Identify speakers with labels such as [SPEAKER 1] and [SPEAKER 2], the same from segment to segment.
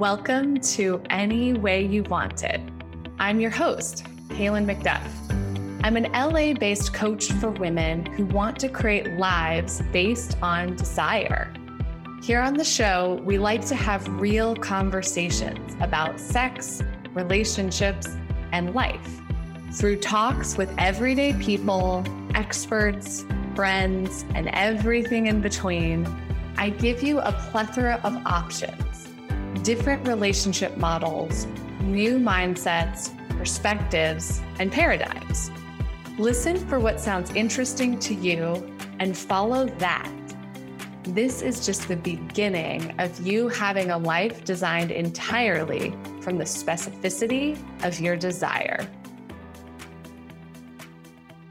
[SPEAKER 1] Welcome to Any Way You Want It. I'm your host, Kaylin McDuff. I'm an LA based coach for women who want to create lives based on desire. Here on the show, we like to have real conversations about sex, relationships, and life through talks with everyday people, experts, friends, and everything in between. I give you a plethora of options different relationship models, new mindsets, perspectives, and paradigms. Listen for what sounds interesting to you and follow that. This is just the beginning of you having a life designed entirely from the specificity of your desire.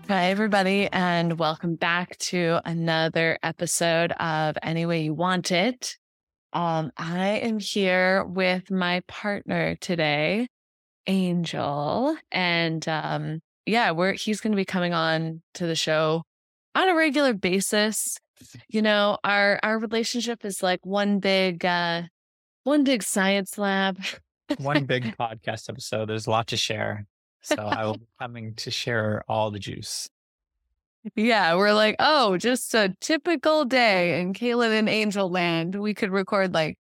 [SPEAKER 2] Hi, everybody, and welcome back to another episode of Any Way You Want It. Um, I am here with my partner today, Angel, and um, yeah, we're he's going to be coming on to the show on a regular basis. You know, our our relationship is like one big uh one big science lab.
[SPEAKER 3] one big podcast episode. There's a lot to share. So I will be coming to share all the juice.
[SPEAKER 2] Yeah, we're like, oh, just a typical day in Kaylin and Angel Land. We could record like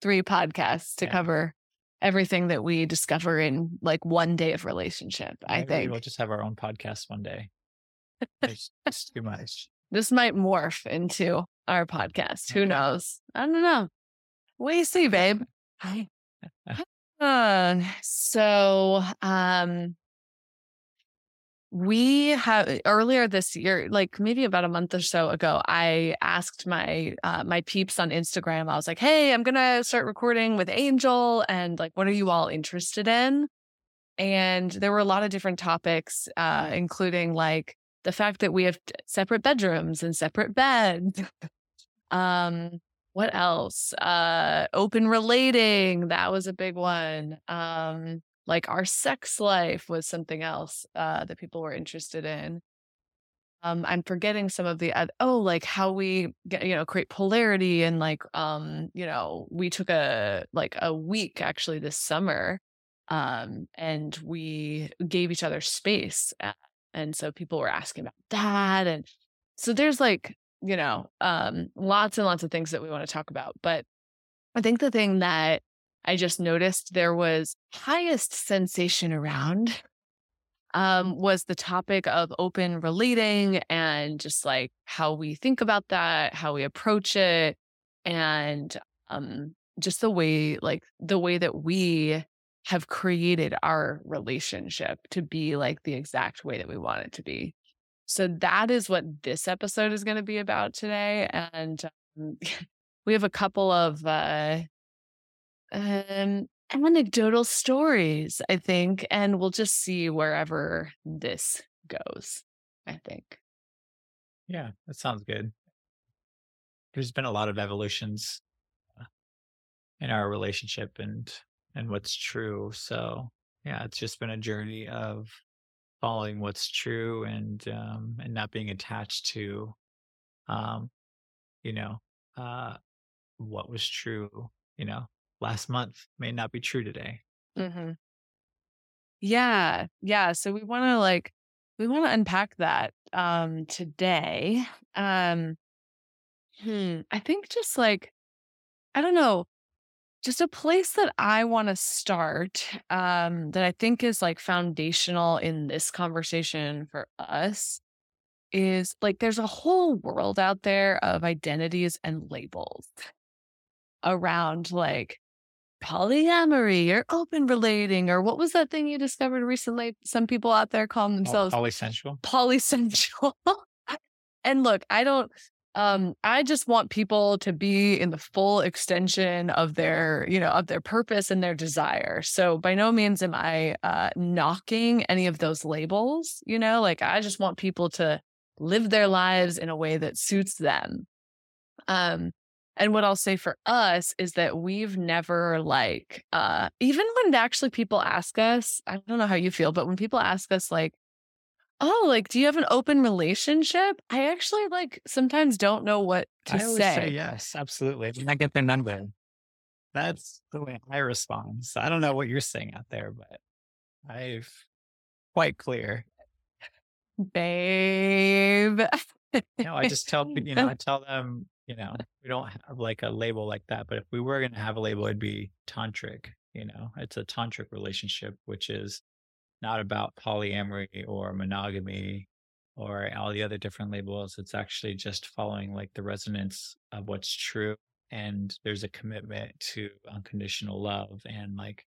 [SPEAKER 2] three podcasts to yeah. cover everything that we discover in like one day of relationship. Maybe I think
[SPEAKER 3] we'll just have our own podcast one day. It's, it's too much.
[SPEAKER 2] This might morph into our podcast. Who knows? I don't know. We see, babe. Uh, so, um, we have earlier this year like maybe about a month or so ago i asked my uh, my peeps on instagram i was like hey i'm gonna start recording with angel and like what are you all interested in? And there were a lot of different topics uh, including like the fact that we have separate bedrooms and separate beds. Um what else? Uh open relating that was a big one. Um like our sex life was something else uh, that people were interested in. Um, I'm forgetting some of the oh, like how we get you know create polarity and like um you know we took a like a week actually this summer, um and we gave each other space, and so people were asking about that, and so there's like you know um lots and lots of things that we want to talk about, but I think the thing that I just noticed there was highest sensation around um, was the topic of open relating and just like how we think about that, how we approach it, and um, just the way, like the way that we have created our relationship to be like the exact way that we want it to be. So that is what this episode is going to be about today. And um, we have a couple of uh, um, anecdotal stories, I think, and we'll just see wherever this goes, I think.
[SPEAKER 3] Yeah, that sounds good. There's been a lot of evolutions uh, in our relationship and and what's true. So, yeah, it's just been a journey of following what's true and um and not being attached to um you know uh what was true, you know, last month may not be true today.
[SPEAKER 2] Mm-hmm. Yeah. Yeah. So we want to like, we want to unpack that um today. Um hmm, I think just like I don't know, just a place that I want to start um that I think is like foundational in this conversation for us is like there's a whole world out there of identities and labels around like polyamory or open relating or what was that thing you discovered recently? Some people out there call themselves
[SPEAKER 3] polysensual.
[SPEAKER 2] Polysensual. and look, I don't um I just want people to be in the full extension of their, you know, of their purpose and their desire. So by no means am I uh knocking any of those labels, you know, like I just want people to live their lives in a way that suits them. Um and what I'll say for us is that we've never like uh even when actually people ask us, I don't know how you feel, but when people ask us like, "Oh, like do you have an open relationship?" I actually like sometimes don't know what to say.
[SPEAKER 3] say yes, absolutely. Mean, I get their number. That's the way I respond. So I don't know what you're saying out there, but I've quite clear.
[SPEAKER 2] Babe.
[SPEAKER 3] No, I just tell you know, I tell them, you know, we don't have like a label like that, but if we were gonna have a label, it'd be tantric, you know. It's a tantric relationship, which is not about polyamory or monogamy or all the other different labels. It's actually just following like the resonance of what's true. And there's a commitment to unconditional love and like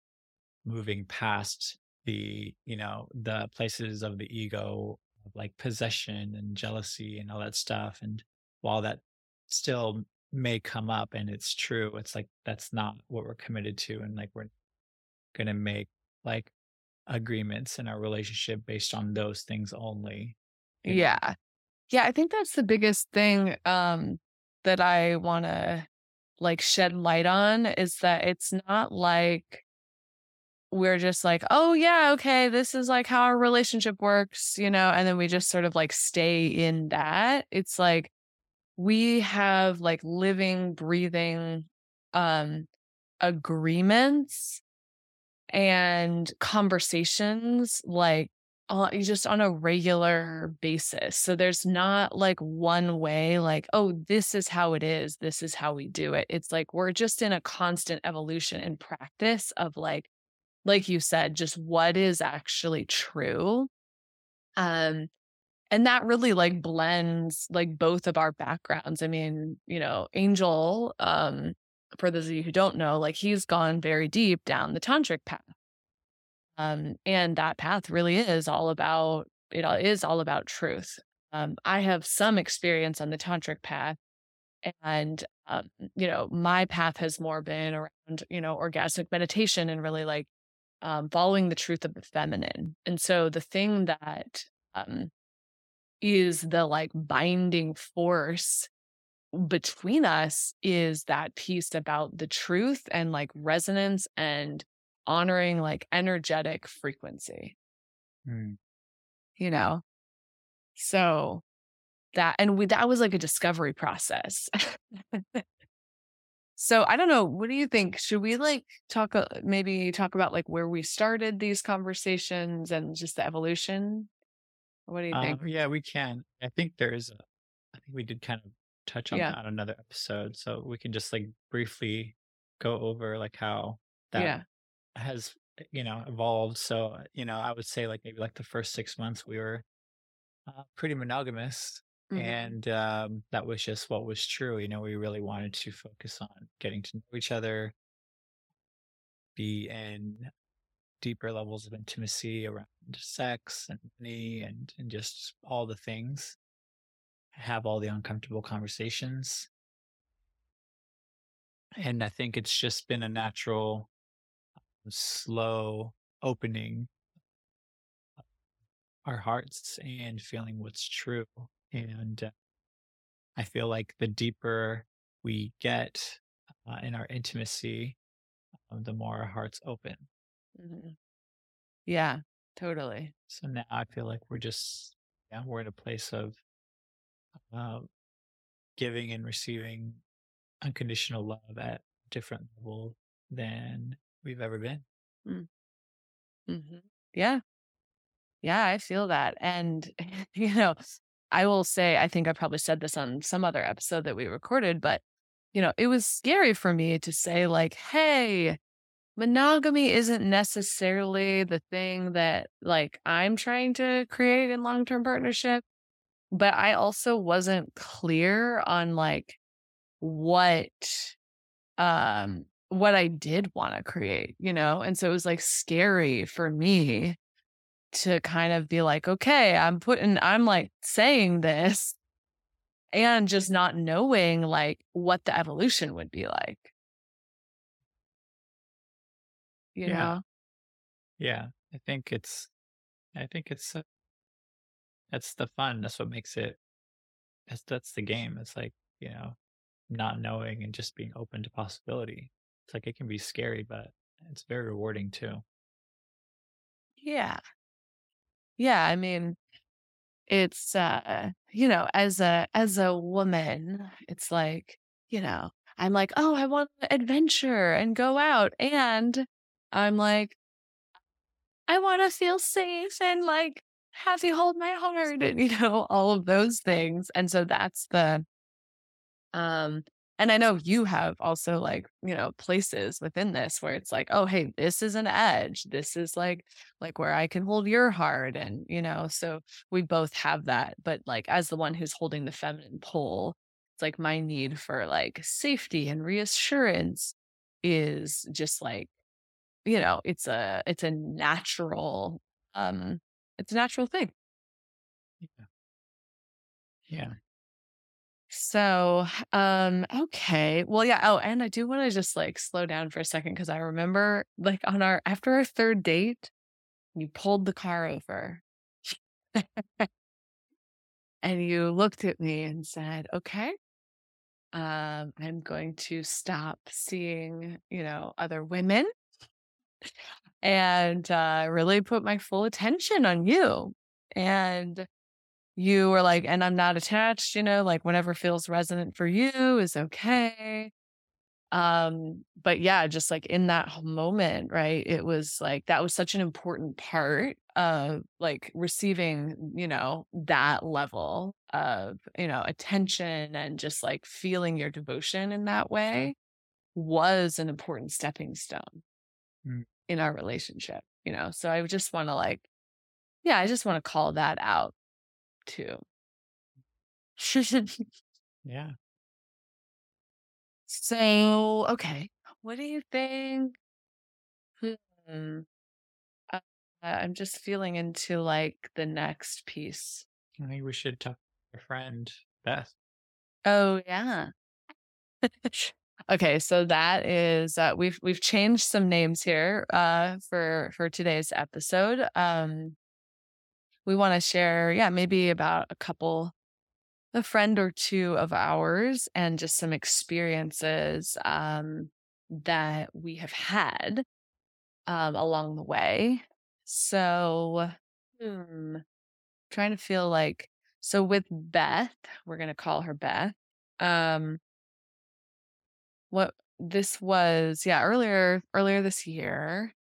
[SPEAKER 3] moving past the, you know, the places of the ego, like possession and jealousy and all that stuff. And while that still may come up and it's true, it's like that's not what we're committed to. And like we're going to make like agreements in our relationship based on those things only
[SPEAKER 2] you know? Yeah. Yeah, I think that's the biggest thing um that I want to like shed light on is that it's not like we're just like, "Oh yeah, okay, this is like how our relationship works," you know, and then we just sort of like stay in that. It's like we have like living, breathing um agreements and conversations like uh, just on a regular basis. So there's not like one way, like, oh, this is how it is. This is how we do it. It's like we're just in a constant evolution and practice of like, like you said, just what is actually true. Um, and that really like blends like both of our backgrounds. I mean, you know, Angel, um, for those of you who don't know, like he's gone very deep down the tantric path um, and that path really is all about, it is all about truth. Um, I have some experience on the tantric path. And, um, you know, my path has more been around, you know, orgasmic meditation and really like um, following the truth of the feminine. And so the thing that um, is the like binding force between us is that piece about the truth and like resonance and honoring like energetic frequency. Mm. You know? So that, and we, that was like a discovery process. so I don't know. What do you think? Should we like talk, uh, maybe talk about like where we started these conversations and just the evolution? What do you think?
[SPEAKER 3] Um, yeah, we can. I think there is a, I think we did kind of touch on yeah. that on another episode. So we can just like briefly go over like how that yeah has eh, you know evolved so uh, you know i would say like maybe like the first six months we were uh, pretty monogamous mm-hmm. and um, that was just what was true you know we really wanted to focus on getting to know each other be in deeper levels of intimacy around sex and money and, and just all the things have all the uncomfortable conversations and i think it's just been a natural slow opening our hearts and feeling what's true. And uh, I feel like the deeper we get uh, in our intimacy, uh, the more our hearts open.
[SPEAKER 2] Mm-hmm. Yeah, totally.
[SPEAKER 3] So now I feel like we're just, yeah, we're in a place of uh, giving and receiving unconditional love at a different level than we've ever been. Mm.
[SPEAKER 2] hmm Yeah. Yeah, I feel that. And, you know, I will say, I think I probably said this on some other episode that we recorded, but, you know, it was scary for me to say, like, hey, monogamy isn't necessarily the thing that, like, I'm trying to create in long term partnership. But I also wasn't clear on, like, what um what I did want to create, you know? And so it was like scary for me to kind of be like, okay, I'm putting, I'm like saying this and just not knowing like what the evolution would be like. You
[SPEAKER 3] yeah.
[SPEAKER 2] know?
[SPEAKER 3] Yeah. I think it's, I think it's, uh, that's the fun. That's what makes it, that's, that's the game. It's like, you know, not knowing and just being open to possibility. It's like it can be scary, but it's very rewarding too.
[SPEAKER 2] Yeah. Yeah, I mean, it's uh, you know, as a as a woman, it's like, you know, I'm like, oh, I want adventure and go out. And I'm like, I want to feel safe and like have you hold my heart and, you know, all of those things. And so that's the, um, and I know you have also like, you know, places within this where it's like, oh, hey, this is an edge. This is like, like where I can hold your heart. And, you know, so we both have that. But like, as the one who's holding the feminine pole, it's like my need for like safety and reassurance is just like, you know, it's a, it's a natural, um, it's a natural thing.
[SPEAKER 3] Yeah. Yeah.
[SPEAKER 2] So, um, okay. Well, yeah. Oh, and I do want to just like slow down for a second because I remember like on our after our third date, you pulled the car over and you looked at me and said, Okay, um, I'm going to stop seeing, you know, other women and uh really put my full attention on you. And you were like, and I'm not attached, you know, like whatever feels resonant for you is okay. Um, but yeah, just like in that moment, right? It was like that was such an important part of like receiving, you know, that level of, you know, attention and just like feeling your devotion in that way was an important stepping stone
[SPEAKER 3] Mm.
[SPEAKER 2] In our relationship, you know. So I just want to like, yeah, I just want to call that out too.
[SPEAKER 3] Yeah.
[SPEAKER 2] so, okay. What do you think? Hmm. Uh, I'm just feeling into like the next piece.
[SPEAKER 3] I think we should talk to your friend, Beth.
[SPEAKER 2] Oh, yeah. okay, so that is uh, we've we've changed some names here uh for for today's episode. Um we want to share yeah, maybe about a couple a friend or two of ours and just some experiences um that we have had um along the way. So, hmm, trying to feel like so with Beth, we're going to call her Beth. Um what this was yeah earlier earlier this year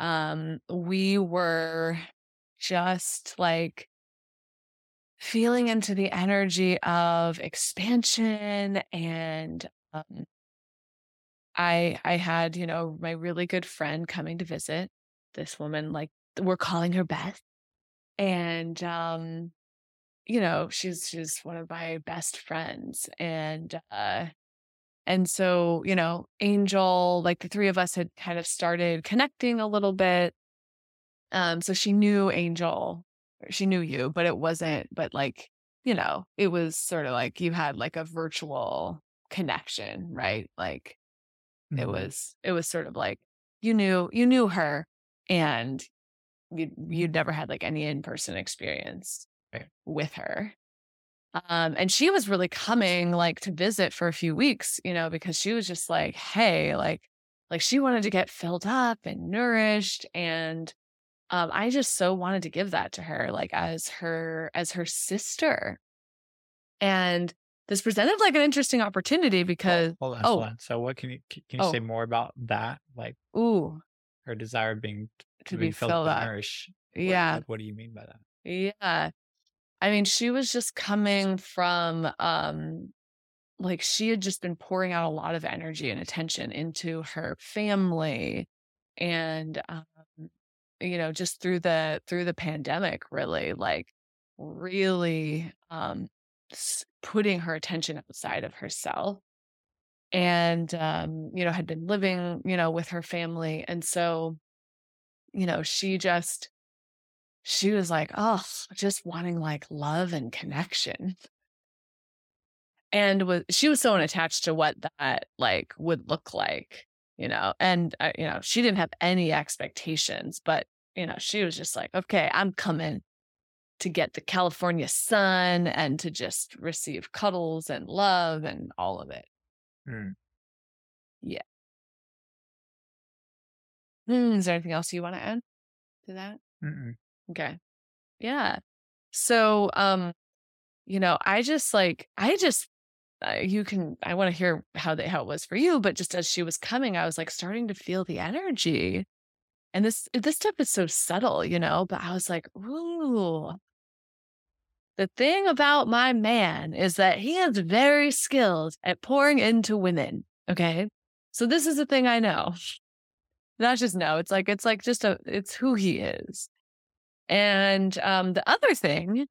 [SPEAKER 2] um we were just like feeling into the energy of expansion and um i i had you know my really good friend coming to visit this woman like we're calling her beth and um you know she's she's one of my best friends and uh and so, you know, Angel, like the three of us had kind of started connecting a little bit. Um, so she knew Angel, she knew you, but it wasn't, but like, you know, it was sort of like you had like a virtual connection, right? Like it
[SPEAKER 3] Mhm.
[SPEAKER 2] was, it was sort of like you knew, you knew her and you, you'd never had like any in person experience
[SPEAKER 3] Right.
[SPEAKER 2] with her. Um, and she was really coming like to visit for a few weeks, you know, because she was just like, hey, like, like she wanted to get filled up and nourished. And um, I just so wanted to give that to her, like as her as her sister. And this presented like an interesting opportunity because
[SPEAKER 3] Hold on,
[SPEAKER 2] oh.
[SPEAKER 3] hold on. So, what can you can you
[SPEAKER 2] Oh.
[SPEAKER 3] say more about that? Like
[SPEAKER 2] ooh,
[SPEAKER 3] her desire being
[SPEAKER 2] to
[SPEAKER 3] be
[SPEAKER 2] be
[SPEAKER 3] filled
[SPEAKER 2] filled up.
[SPEAKER 3] nourish. What,
[SPEAKER 2] Yeah.
[SPEAKER 3] like, what do you mean by that?
[SPEAKER 2] Yeah. I mean, she was just coming from um like she had just been pouring out a lot of energy and attention into her family and um you know, just through the through the pandemic really like really um putting her attention outside of herself and um you know had been living, you know, with her family. And so you know, she just she was like, "Oh, just wanting like love and connection." And was she was so unattached to what that like would look like, you know. And uh, you know, she didn't have any expectations, but you know, she was just like, "Okay, I'm coming to get the California sun and to just receive cuddles and love and all of it."
[SPEAKER 3] Yeah.
[SPEAKER 2] Hmm, is there anything else you want to add to that?
[SPEAKER 3] Mm-mm.
[SPEAKER 2] Okay. Yeah. So, um, you know, I just like, I just uh, you can i want to hear how they how it was for you but just as she was coming i was like starting to feel the energy. And this this stuff is so subtle you know but i was like ooh. The thing about my man is that he is very skilled at pouring into women okay? So this is the thing i know. Not just know it's like it's like just a it's who he is and um the other thing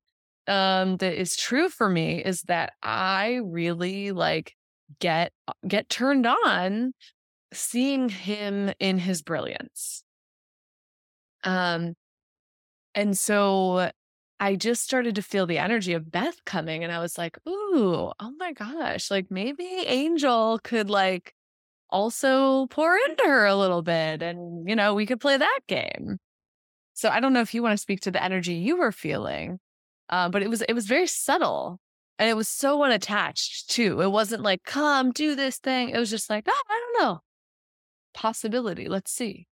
[SPEAKER 2] um that is true for me is that I really like get uh, get turned on seeing him in his brilliance. Um and so I just started to feel the energy of Beth coming and I was like, "Ooh, oh my gosh, like maybe Angel could like also pour into her a little bit and you know, we could play that game." So I don't know if you want to speak to the energy you were feeling. Uh, but it was it was very subtle and it was so unattached too. It wasn't like, come do this thing. It was just like, oh, I don't know. Possibility. Let's see.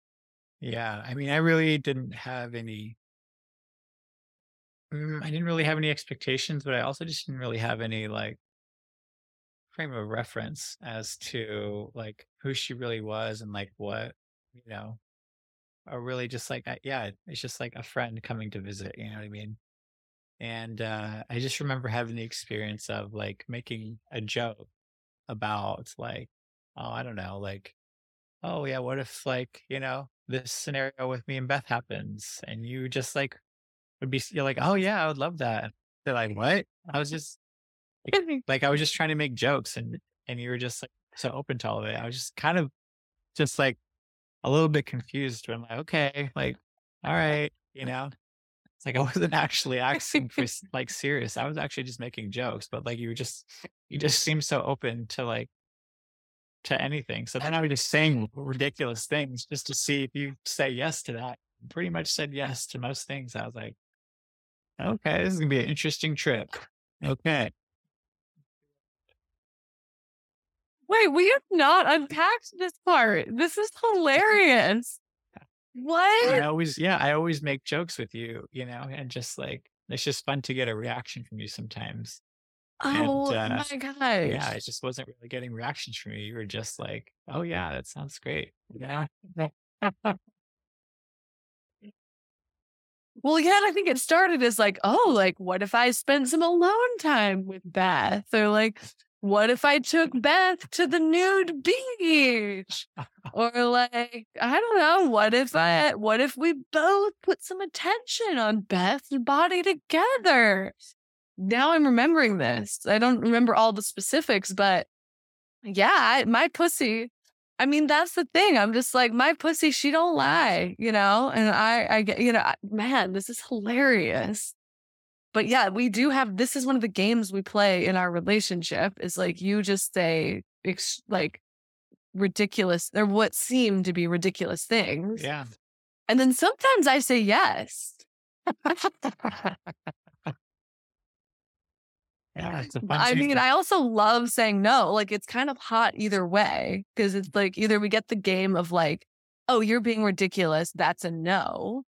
[SPEAKER 3] Yeah. I mean, I really didn't have any mm, I didn't really have any expectations, but I also just didn't really have any like frame of reference as to like who she really was and like what, you know, or really just like, yeah, it's just like a friend coming to visit. You know what I mean? And uh, I just remember having the experience of like making a joke about like, oh, I don't know, like, oh yeah, what if like, you know, this scenario with me and Beth happens and you just like would be you're like, oh yeah, I would love that. They're like, what? I was just like, like I was just trying to make jokes and and you were just like so open to all of it. I was just kind of just like a little bit confused. But I'm like, okay, like, all right, you know. It's like I wasn't actually asking for like serious. I was actually just making jokes, but like you were just you just seemed so open to like to anything. So then I was just saying ridiculous things just to see if you say yes to that. Pretty much said yes to most things. I was like, okay, this is gonna be an interesting trip. Okay.
[SPEAKER 2] Wait, we have not unpacked this part. This is hilarious. What?
[SPEAKER 3] I always, yeah, I always make jokes with you, you know, and just like it's just fun to get a reaction from you sometimes.
[SPEAKER 2] Oh and, uh, my gosh. Yeah,
[SPEAKER 3] it just wasn't really getting reactions from you. You were just like, oh, yeah, that sounds great. Yeah.
[SPEAKER 2] well, yeah, I think it started as like, oh, like, what if I spent some alone time with Beth? Or like, what if I took Beth to the nude beach? or like, I don't know, what if I what if we both put some attention on Beth's body together? Now I'm remembering this. I don't remember all the specifics, but yeah, my pussy. I mean, that's the thing. I'm just like, my pussy, she don't lie, you know? And I, I get, you know, man, this is hilarious but yeah, we do have this is one of the games we play in our relationship is like you just say like ridiculous or what seem to be ridiculous things.
[SPEAKER 3] Yeah.
[SPEAKER 2] And then sometimes I say yes.
[SPEAKER 3] yeah,
[SPEAKER 2] I mean, I also love saying no. Like it's kind of hot either way because it's like either we get the game of like, oh, you're being ridiculous. That's a no.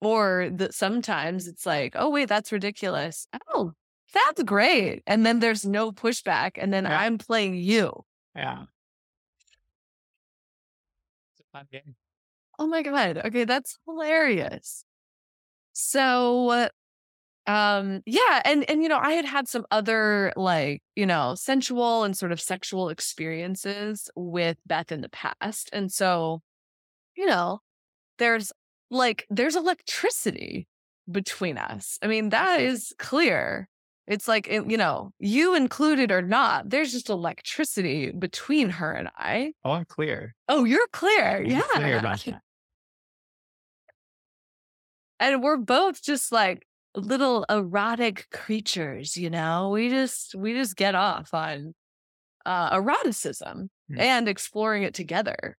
[SPEAKER 2] Or that sometimes it's like, oh, wait, that's ridiculous. Oh, that's great. And then there's no pushback. And then yeah. I'm playing you.
[SPEAKER 3] Yeah. It's a fun game.
[SPEAKER 2] Oh my God. Okay. That's hilarious. So, um, yeah. And, and, you know, I had had some other like, you know, sensual and sort of sexual experiences with Beth in the past. And so, you know, there's like there's electricity between us. I mean, that is clear. It's like, you know, you included or not, there's just electricity between her and I.
[SPEAKER 3] Oh, I'm clear.
[SPEAKER 2] Oh, you're clear.
[SPEAKER 3] I'm
[SPEAKER 2] yeah.
[SPEAKER 3] Clear about that.
[SPEAKER 2] And we're both just like little erotic creatures, you know? We just we just get off on uh eroticism hmm. and exploring it together.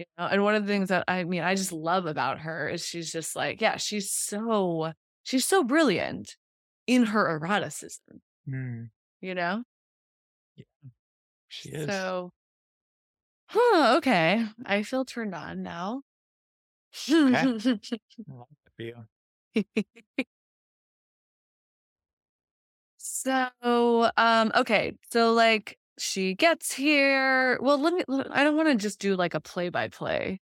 [SPEAKER 2] You know, and one of the things that I mean, I just love about her is she's just like, yeah, she's so she's so brilliant in her eroticism.
[SPEAKER 3] Mm.
[SPEAKER 2] You know?
[SPEAKER 3] Yeah. She is.
[SPEAKER 2] So huh, okay. I feel turned on now.
[SPEAKER 3] Okay.
[SPEAKER 2] So, um, okay. So like she gets here. Well, let me I don't want to just do like a play by play.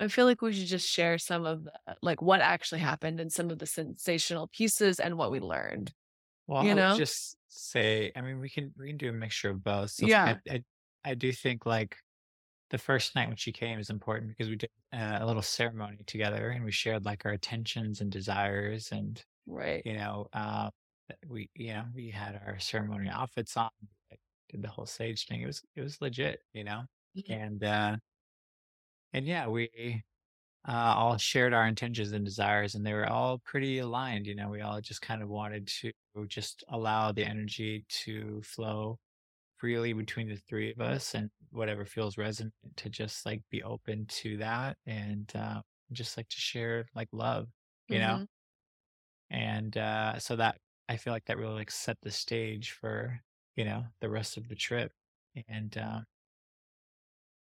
[SPEAKER 2] I feel like we should just share some of the like what actually happened and some of the sensational pieces and what we learned.
[SPEAKER 3] Well,
[SPEAKER 2] You know?
[SPEAKER 3] just say, I mean, we can we can do a mixture of both. So
[SPEAKER 2] Yeah.
[SPEAKER 3] I I, I do think like the first night when she came is important because we did uh, a little ceremony together and we shared like our intentions and desires and
[SPEAKER 2] Right.
[SPEAKER 3] you know uh, we you know we had our ceremony outfits on, like, did the whole sage thing. It was it was legit, you know, and uh, and yeah, we uh, all shared our intentions and desires, and they were all pretty aligned. You know, we all just kind of wanted to just allow the energy to flow freely between the three of us, and whatever feels resonant to just like be open to that, and uh, just like to share like love, you know,
[SPEAKER 2] Mhm.
[SPEAKER 3] and uh, so that I feel like that really like set the stage for you know the rest of the trip, and uh,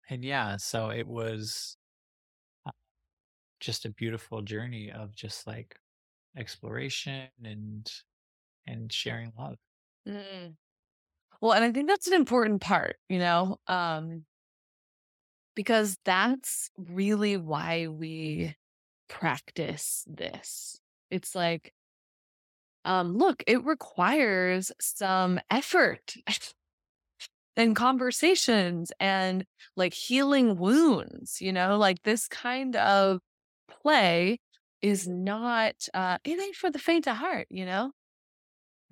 [SPEAKER 3] and yeah, so it was uh, just a beautiful journey of just like exploration and and sharing love.
[SPEAKER 2] Mm. Well, and I think that's an important part, you know, um, because that's really why we practice this. It's like, um, look, it requires some effort and conversations and like healing wounds, you know, like this kind of play is not, uh, it ain't for the faint of heart, you know?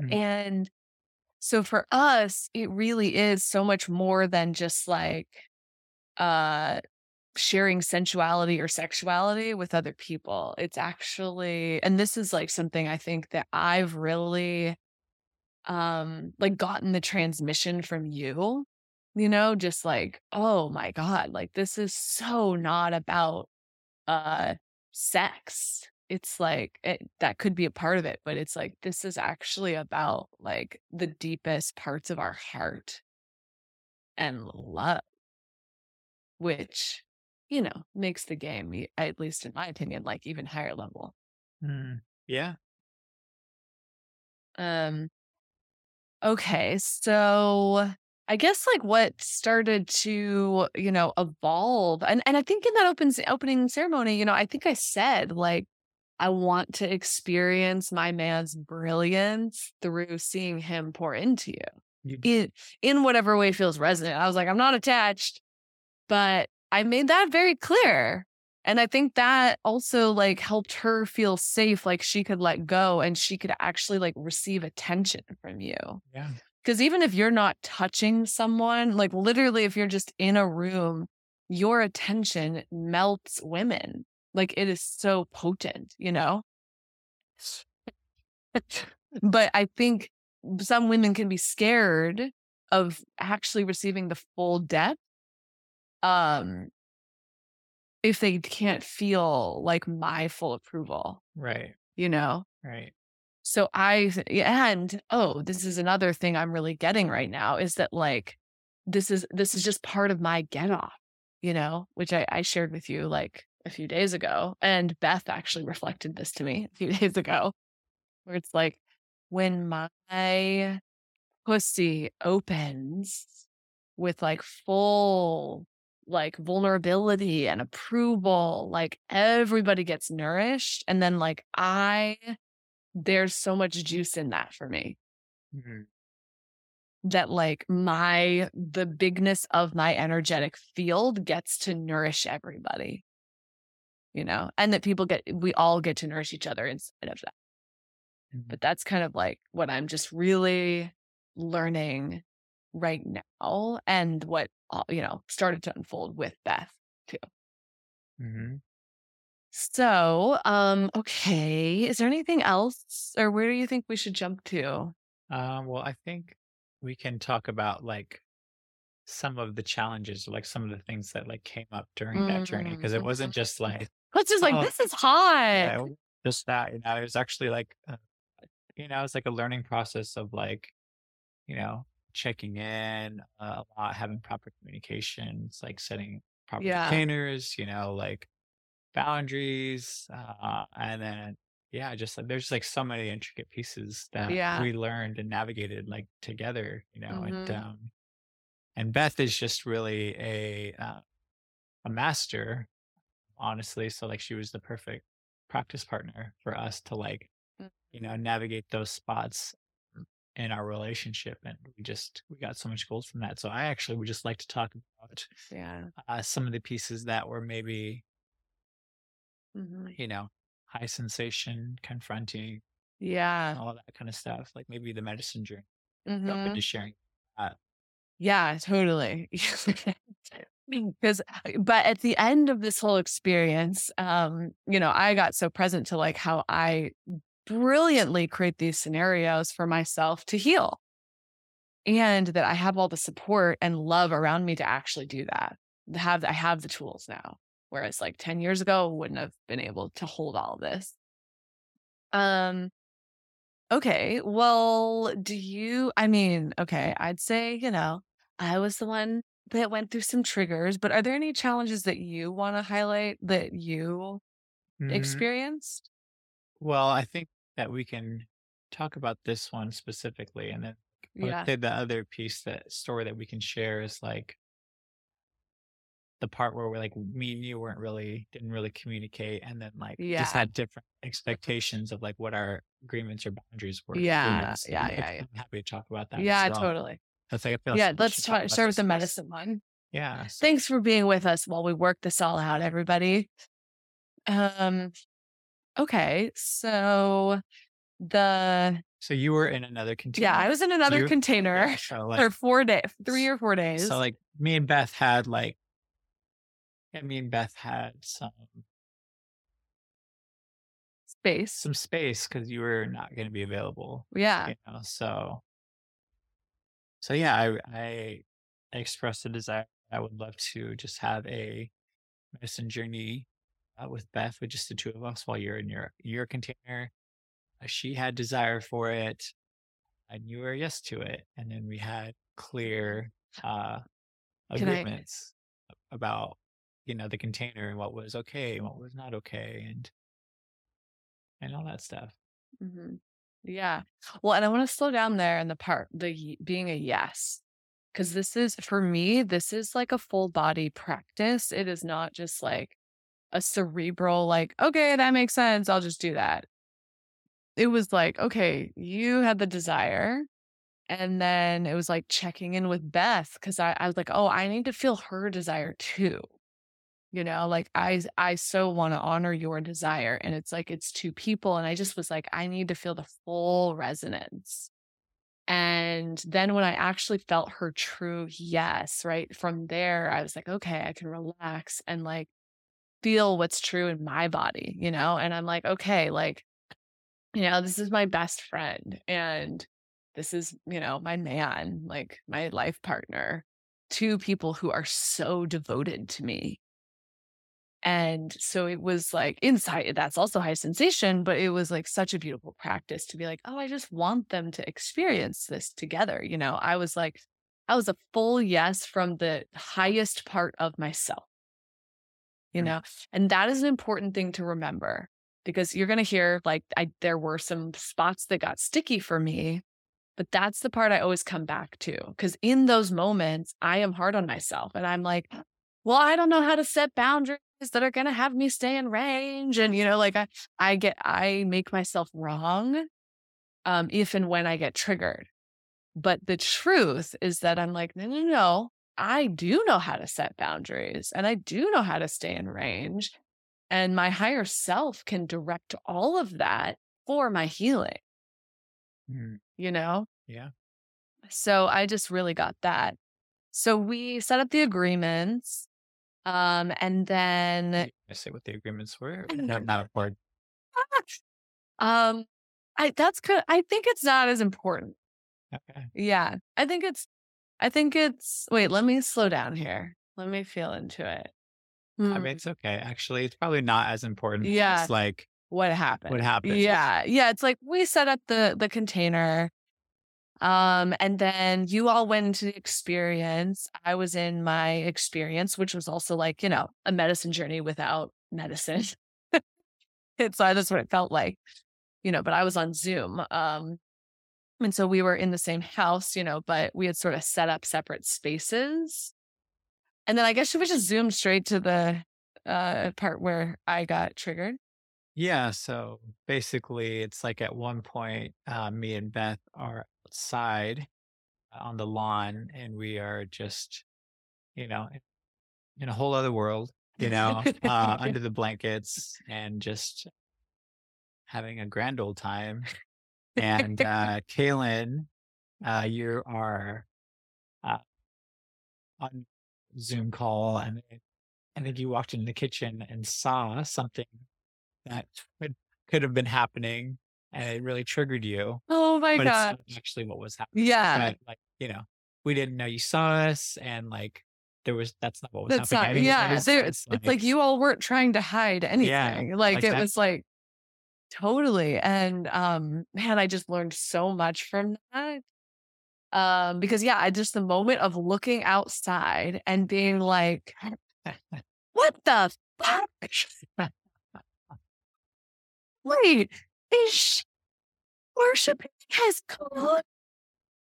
[SPEAKER 3] Mm.
[SPEAKER 2] And so for us, it really is so much more than just like uh sharing sensuality or sexuality with other people. It's actually and this is like something I think that I've really um like gotten the transmission from you. You know, just like, oh my God, like this is so not about uh sex. It's like it, that could be a part of it, but it's like this is actually about like the deepest parts of our heart and love, which you know makes the game, at least in my opinion, like even higher level.
[SPEAKER 3] Mm. Yeah.
[SPEAKER 2] Um, okay, so I guess like what started to you know evolve, and and I think in that open opening ceremony, you know, I think I said like I want to experience my man's brilliance through seeing him pour into you
[SPEAKER 3] You,
[SPEAKER 2] in in whatever way feels resonant. I was like, I'm not attached, but I made that very clear. And I think that also like helped her feel safe, like she could let go and she could actually like receive attention from you.
[SPEAKER 3] yeah.
[SPEAKER 2] Because even if you're not touching someone, like literally, if you're just in a room, your attention melts women. Like it is so potent, you know? but I think some women can be scared of actually receiving the full depth um if they can't feel like my full approval,
[SPEAKER 3] Right.
[SPEAKER 2] you know?
[SPEAKER 3] Right.
[SPEAKER 2] So I and oh, this is another thing I'm really getting right now is that like this is this is just part of my get off, you know, which I, I shared with you like a few days ago. And Beth actually reflected this to me a few days ago, where it's like when my pussy opens with like full like vulnerability and approval, like everybody gets nourished. And then like I there's so much juice in that for me
[SPEAKER 3] Mhm.
[SPEAKER 2] that like my the bigness of my energetic field gets to nourish everybody you know and that people get we all get to nourish each other inside of that
[SPEAKER 3] Mhm.
[SPEAKER 2] but that's kind of like what i'm just really learning right now and what uh, you know started to unfold with beth too
[SPEAKER 3] Mhm.
[SPEAKER 2] so um okay is there anything else or where do you think we should jump to
[SPEAKER 3] Um, well, I think we can talk about like some of the challenges, like some of the things that like came up during that journey, because it wasn't just like
[SPEAKER 2] It's just like,
[SPEAKER 3] Oh,
[SPEAKER 2] this is hot.
[SPEAKER 3] yeah, just that, you know, it was actually like, uh, you know, it's like a learning process of like, you know, checking in uh, a lot, having proper communications, like setting proper
[SPEAKER 2] Yeah.
[SPEAKER 3] containers, you know, like boundaries, uh, and then yeah, just like there's like so many intricate pieces that
[SPEAKER 2] Yeah.
[SPEAKER 3] we learned and navigated like together, you know, and
[SPEAKER 2] Mhm.
[SPEAKER 3] um and Beth is just really a uh, a master, honestly. So like she was the perfect practice partner for us to like,
[SPEAKER 2] Mm.
[SPEAKER 3] you know, navigate those spots in our relationship and we just we got so much gold from that. So I actually would just like to talk about
[SPEAKER 2] Yeah.
[SPEAKER 3] uh, some of the pieces that were maybe,
[SPEAKER 2] Mhm.
[SPEAKER 3] you know, high sensation, confronting,
[SPEAKER 2] Yeah.
[SPEAKER 3] all that kind of stuff. Like maybe the medicine journey.
[SPEAKER 2] Mhm.
[SPEAKER 3] To sharing.
[SPEAKER 2] Yeah, totally. Because, but at the end of this whole experience, um, you know, I got so present to like how I brilliantly create these scenarios for myself to heal. And that I have all the support and love around me to actually do that. To have I have the tools now. Whereas like 10 years ago, wouldn't have been able to hold all of this. Um, okay. Well, do you I mean, okay, I'd say, you know, I was the one that went through some triggers, but are there any challenges that you want to highlight that you
[SPEAKER 3] Mhm.
[SPEAKER 2] experienced?
[SPEAKER 3] Well, I think that we can talk about this one specifically, and then
[SPEAKER 2] Yeah.
[SPEAKER 3] say the other piece, that story that we can share is like the part where we're like me and you weren't really didn't really communicate, and then like
[SPEAKER 2] Yeah.
[SPEAKER 3] just had different expectations of like what our agreements or boundaries were.
[SPEAKER 2] Yeah,
[SPEAKER 3] So,
[SPEAKER 2] yeah, yeah, yeah.
[SPEAKER 3] I'm happy to talk about that.
[SPEAKER 2] Yeah,
[SPEAKER 3] well.
[SPEAKER 2] totally.
[SPEAKER 3] That's like I feel
[SPEAKER 2] Yeah,
[SPEAKER 3] like
[SPEAKER 2] let's
[SPEAKER 3] about
[SPEAKER 2] start with the medicine one.
[SPEAKER 3] Yeah.
[SPEAKER 2] Thanks for being with us while we work this all out, everybody. Um, okay, so the
[SPEAKER 3] So you were in another container.
[SPEAKER 2] yeah, I was in another
[SPEAKER 3] You-
[SPEAKER 2] container
[SPEAKER 3] Yeah, so like
[SPEAKER 2] for four days, three or four days.
[SPEAKER 3] So like me and Beth had like, yeah, me and Beth had some
[SPEAKER 2] space.
[SPEAKER 3] some space because you were not going to be available.
[SPEAKER 2] Yeah.
[SPEAKER 3] You know, so so yeah, I I expressed a desire. I would love to just have a medicine journey uh, with Beth, with just the two of us, while you're in your your container. Uh, She had desire for it, and you were yes to it, and then we had clear uh,
[SPEAKER 2] Can I-
[SPEAKER 3] agreements about you know the container and what was okay and what was not okay, and and all that stuff.
[SPEAKER 2] hmm Yeah. Well, and I want to slow down there in the part, the being a yes. Because this is, for me, this is like a full body practice. It is not just like a cerebral, like, okay, that makes sense. I'll just do that. It was like, okay, you had the desire. And then it was like checking in with Beth because I, I was like, oh, I need to feel her desire too. You know, like I I so want to honor your desire. And it's like it's two people. And I just was like, I need to feel the full resonance. And then when I actually felt her true yes, right from there, I was like, okay, I can relax and like feel what's true in my body, you know? And I'm like, okay, like, you know, this is my best friend and this is, you know, my man, like my life partner, two people who are so devoted to me. And so it was like inside, that's also high sensation, but it was like such a beautiful practice to be like, oh, I just want them to experience this together. You know, I was like, I was a full yes from the highest part of myself, you
[SPEAKER 3] Mm.
[SPEAKER 2] know, and that is an important thing to remember because you're going to hear like, I, there were some spots that got sticky for me, but that's the part I always come back to. Cause in those moments, I am hard on myself and I'm like, well, I don't know how to set boundaries that are going to have me stay in range. And, you know, like I, I get, I make myself wrong um, if and when I get triggered. But the truth is that I'm like, no, no, no, I do know how to set boundaries and I do know how to stay in range. And my higher self can direct all of that for my healing,
[SPEAKER 3] Mm,
[SPEAKER 2] you know?
[SPEAKER 3] yeah.
[SPEAKER 2] So I just really got that. So we set up the agreements. Um, and then
[SPEAKER 3] I say what the agreements were. No, not important.
[SPEAKER 2] um I that's good. I think it's not as important.
[SPEAKER 3] Okay.
[SPEAKER 2] Yeah. I think it's I think it's wait, let me slow down here. Let me feel into it.
[SPEAKER 3] I
[SPEAKER 2] Hmm,
[SPEAKER 3] mean, it's okay. Actually, it's probably not as important.
[SPEAKER 2] Yeah.
[SPEAKER 3] It's like
[SPEAKER 2] what happened?
[SPEAKER 3] What happened.
[SPEAKER 2] Yeah. Yeah. It's like we set up the the container. Um, and then you all went into the experience. I was in my experience, which was also like, you know, a medicine journey without medicine. It's so that's what it felt like, you know, but I was on Zoom. Um, and so we were in the same house, you know, but we had sort of set up separate spaces. And then I guess should we just zoom straight to the uh, part where I got triggered?
[SPEAKER 3] Yeah. So basically, it's like at one point, uh, me and Beth are outside on the lawn and we are just, you know, in a whole other world, you know, uh, under the blankets and just having a grand old time. And uh, Kaylin, uh, you are uh, on Zoom call, and I think you walked into the kitchen and saw something that could, could have been happening, and it really triggered you.
[SPEAKER 2] Oh my god.
[SPEAKER 3] actually what was happening.
[SPEAKER 2] Yeah.
[SPEAKER 3] But like, you know, we didn't know you saw us, and like there was that's not what was
[SPEAKER 2] That's
[SPEAKER 3] happening.
[SPEAKER 2] not yeah.
[SPEAKER 3] so
[SPEAKER 2] There,
[SPEAKER 3] it's
[SPEAKER 2] it's like you all weren't trying to hide anything. like
[SPEAKER 3] like
[SPEAKER 2] it was like totally. And um man, I just learned so much from that. Um, because yeah, I just the moment of looking outside and being like, what the fuck? Wait, is she worshiping his God?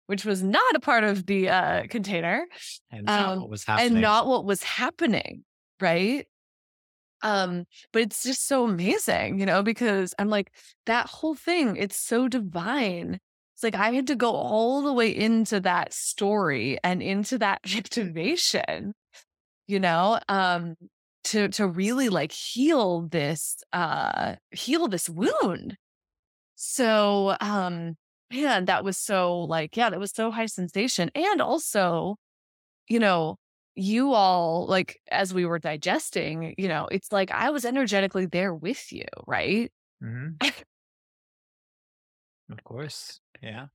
[SPEAKER 2] Which was not a part of the uh container
[SPEAKER 3] and not
[SPEAKER 2] um,
[SPEAKER 3] what was happening.
[SPEAKER 2] and not what was happening, right? Um, but it's just so amazing, you know, because I'm like, that whole thing, it's so divine. It's like I had to go all the way into that story and into that activation, you know, um, to to really like heal this uh heal this wound. So um man, that was so like, yeah, that was so high sensation. And also, you know, you all like as we were digesting, you know, it's like I was energetically there with you, right?
[SPEAKER 3] Mhm. Of course. Yeah.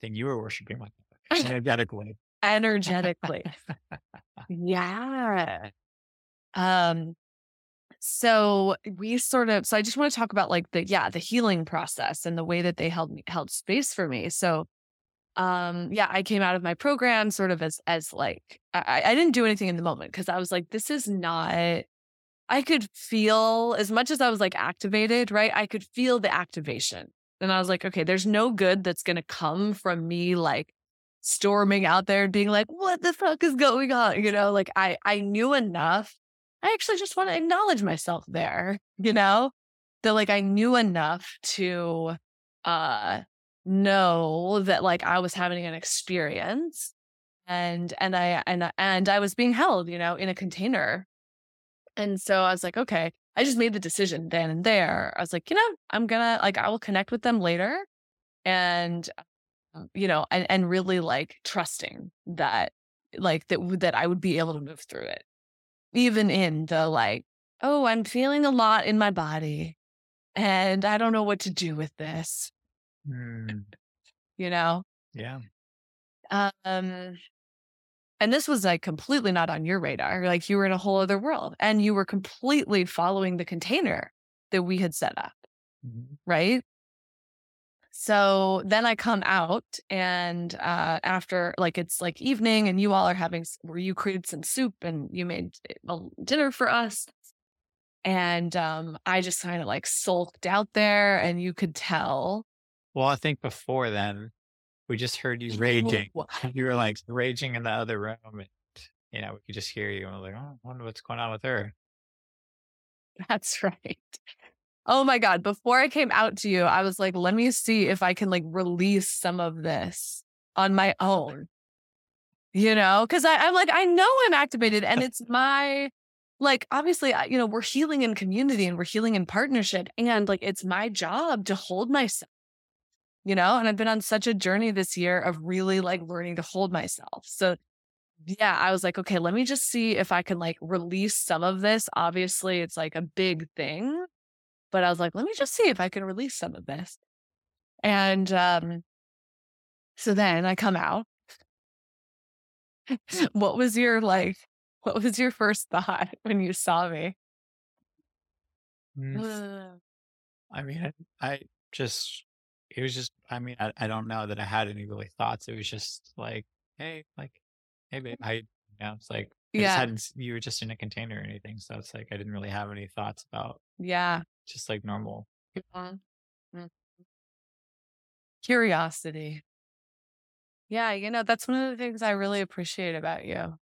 [SPEAKER 3] Then you were worshiping my energetically.
[SPEAKER 2] Energetically. yeah. Um so we sort of so I just want to talk about like the yeah, the healing process and the way that they held me held space for me. So um yeah, I came out of my program sort of as as like I, I didn't do anything in the moment because I was like, this is not I could feel as much as I was like activated, right? I could feel the activation. And I was like, okay, there's no good that's to come from me like storming out there and being like, what the fuck is going on? You know, like I I knew enough. I actually just want to acknowledge myself there, you know? That like I knew enough to uh know that like I was having an experience and and I and and I was being held, you know, in a container. And so I was like, okay, I just made the decision then and there. I was like, you know, I'm gonna like I will connect with them later, and um, you know, and and really like trusting that like that that I would be able to move through it, even in the like, oh, I'm feeling a lot in my body, and I don't know what to do with this,
[SPEAKER 3] Mm,
[SPEAKER 2] you know.
[SPEAKER 3] yeah.
[SPEAKER 2] Um, and this was like completely not on your radar. Like you were in a whole other world, and you were completely following the container that we had set up.
[SPEAKER 3] Mhm.
[SPEAKER 2] right? So then I come out and uh after like it's like evening and you all are having where you created some soup and you made a dinner for us. And um I just kind of like sulked out there and you could tell
[SPEAKER 3] Well, I think before then, we just heard you raging. You were like raging in the other room, and you know we could just hear you. And we're like, oh, I wonder what's going on with her.
[SPEAKER 2] That's right. Oh my God. Before I came out to you, I was like, let me see if I can like release some of this on my own. You know, because I'm like, I know I'm activated and it's my, like, obviously, you know, we're healing in community and we're healing in partnership. And like, it's my job to hold myself, you know, and I've been on such a journey this year of really like learning to hold myself. So, yeah, I was like, okay, let me just see if I can like release some of this. Obviously, it's like a big thing, but I was like, let me just see if I can release some of this. And um so then I come out. what was your like what was your first thought when you saw me?
[SPEAKER 3] Mm, I mean, I, I just, it was just, I mean, I, I don't know that I had any really thoughts. It was just like, hey, like, hey, babe, I, you know, it's like, I just
[SPEAKER 2] Yeah.
[SPEAKER 3] hadn't, you were just in a container or anything. So it's like, I didn't really have any thoughts about
[SPEAKER 2] Yeah.
[SPEAKER 3] just like normal.
[SPEAKER 2] Mhm. Mhm. Curiosity. Yeah, you know, that's one of the things I really appreciate about you.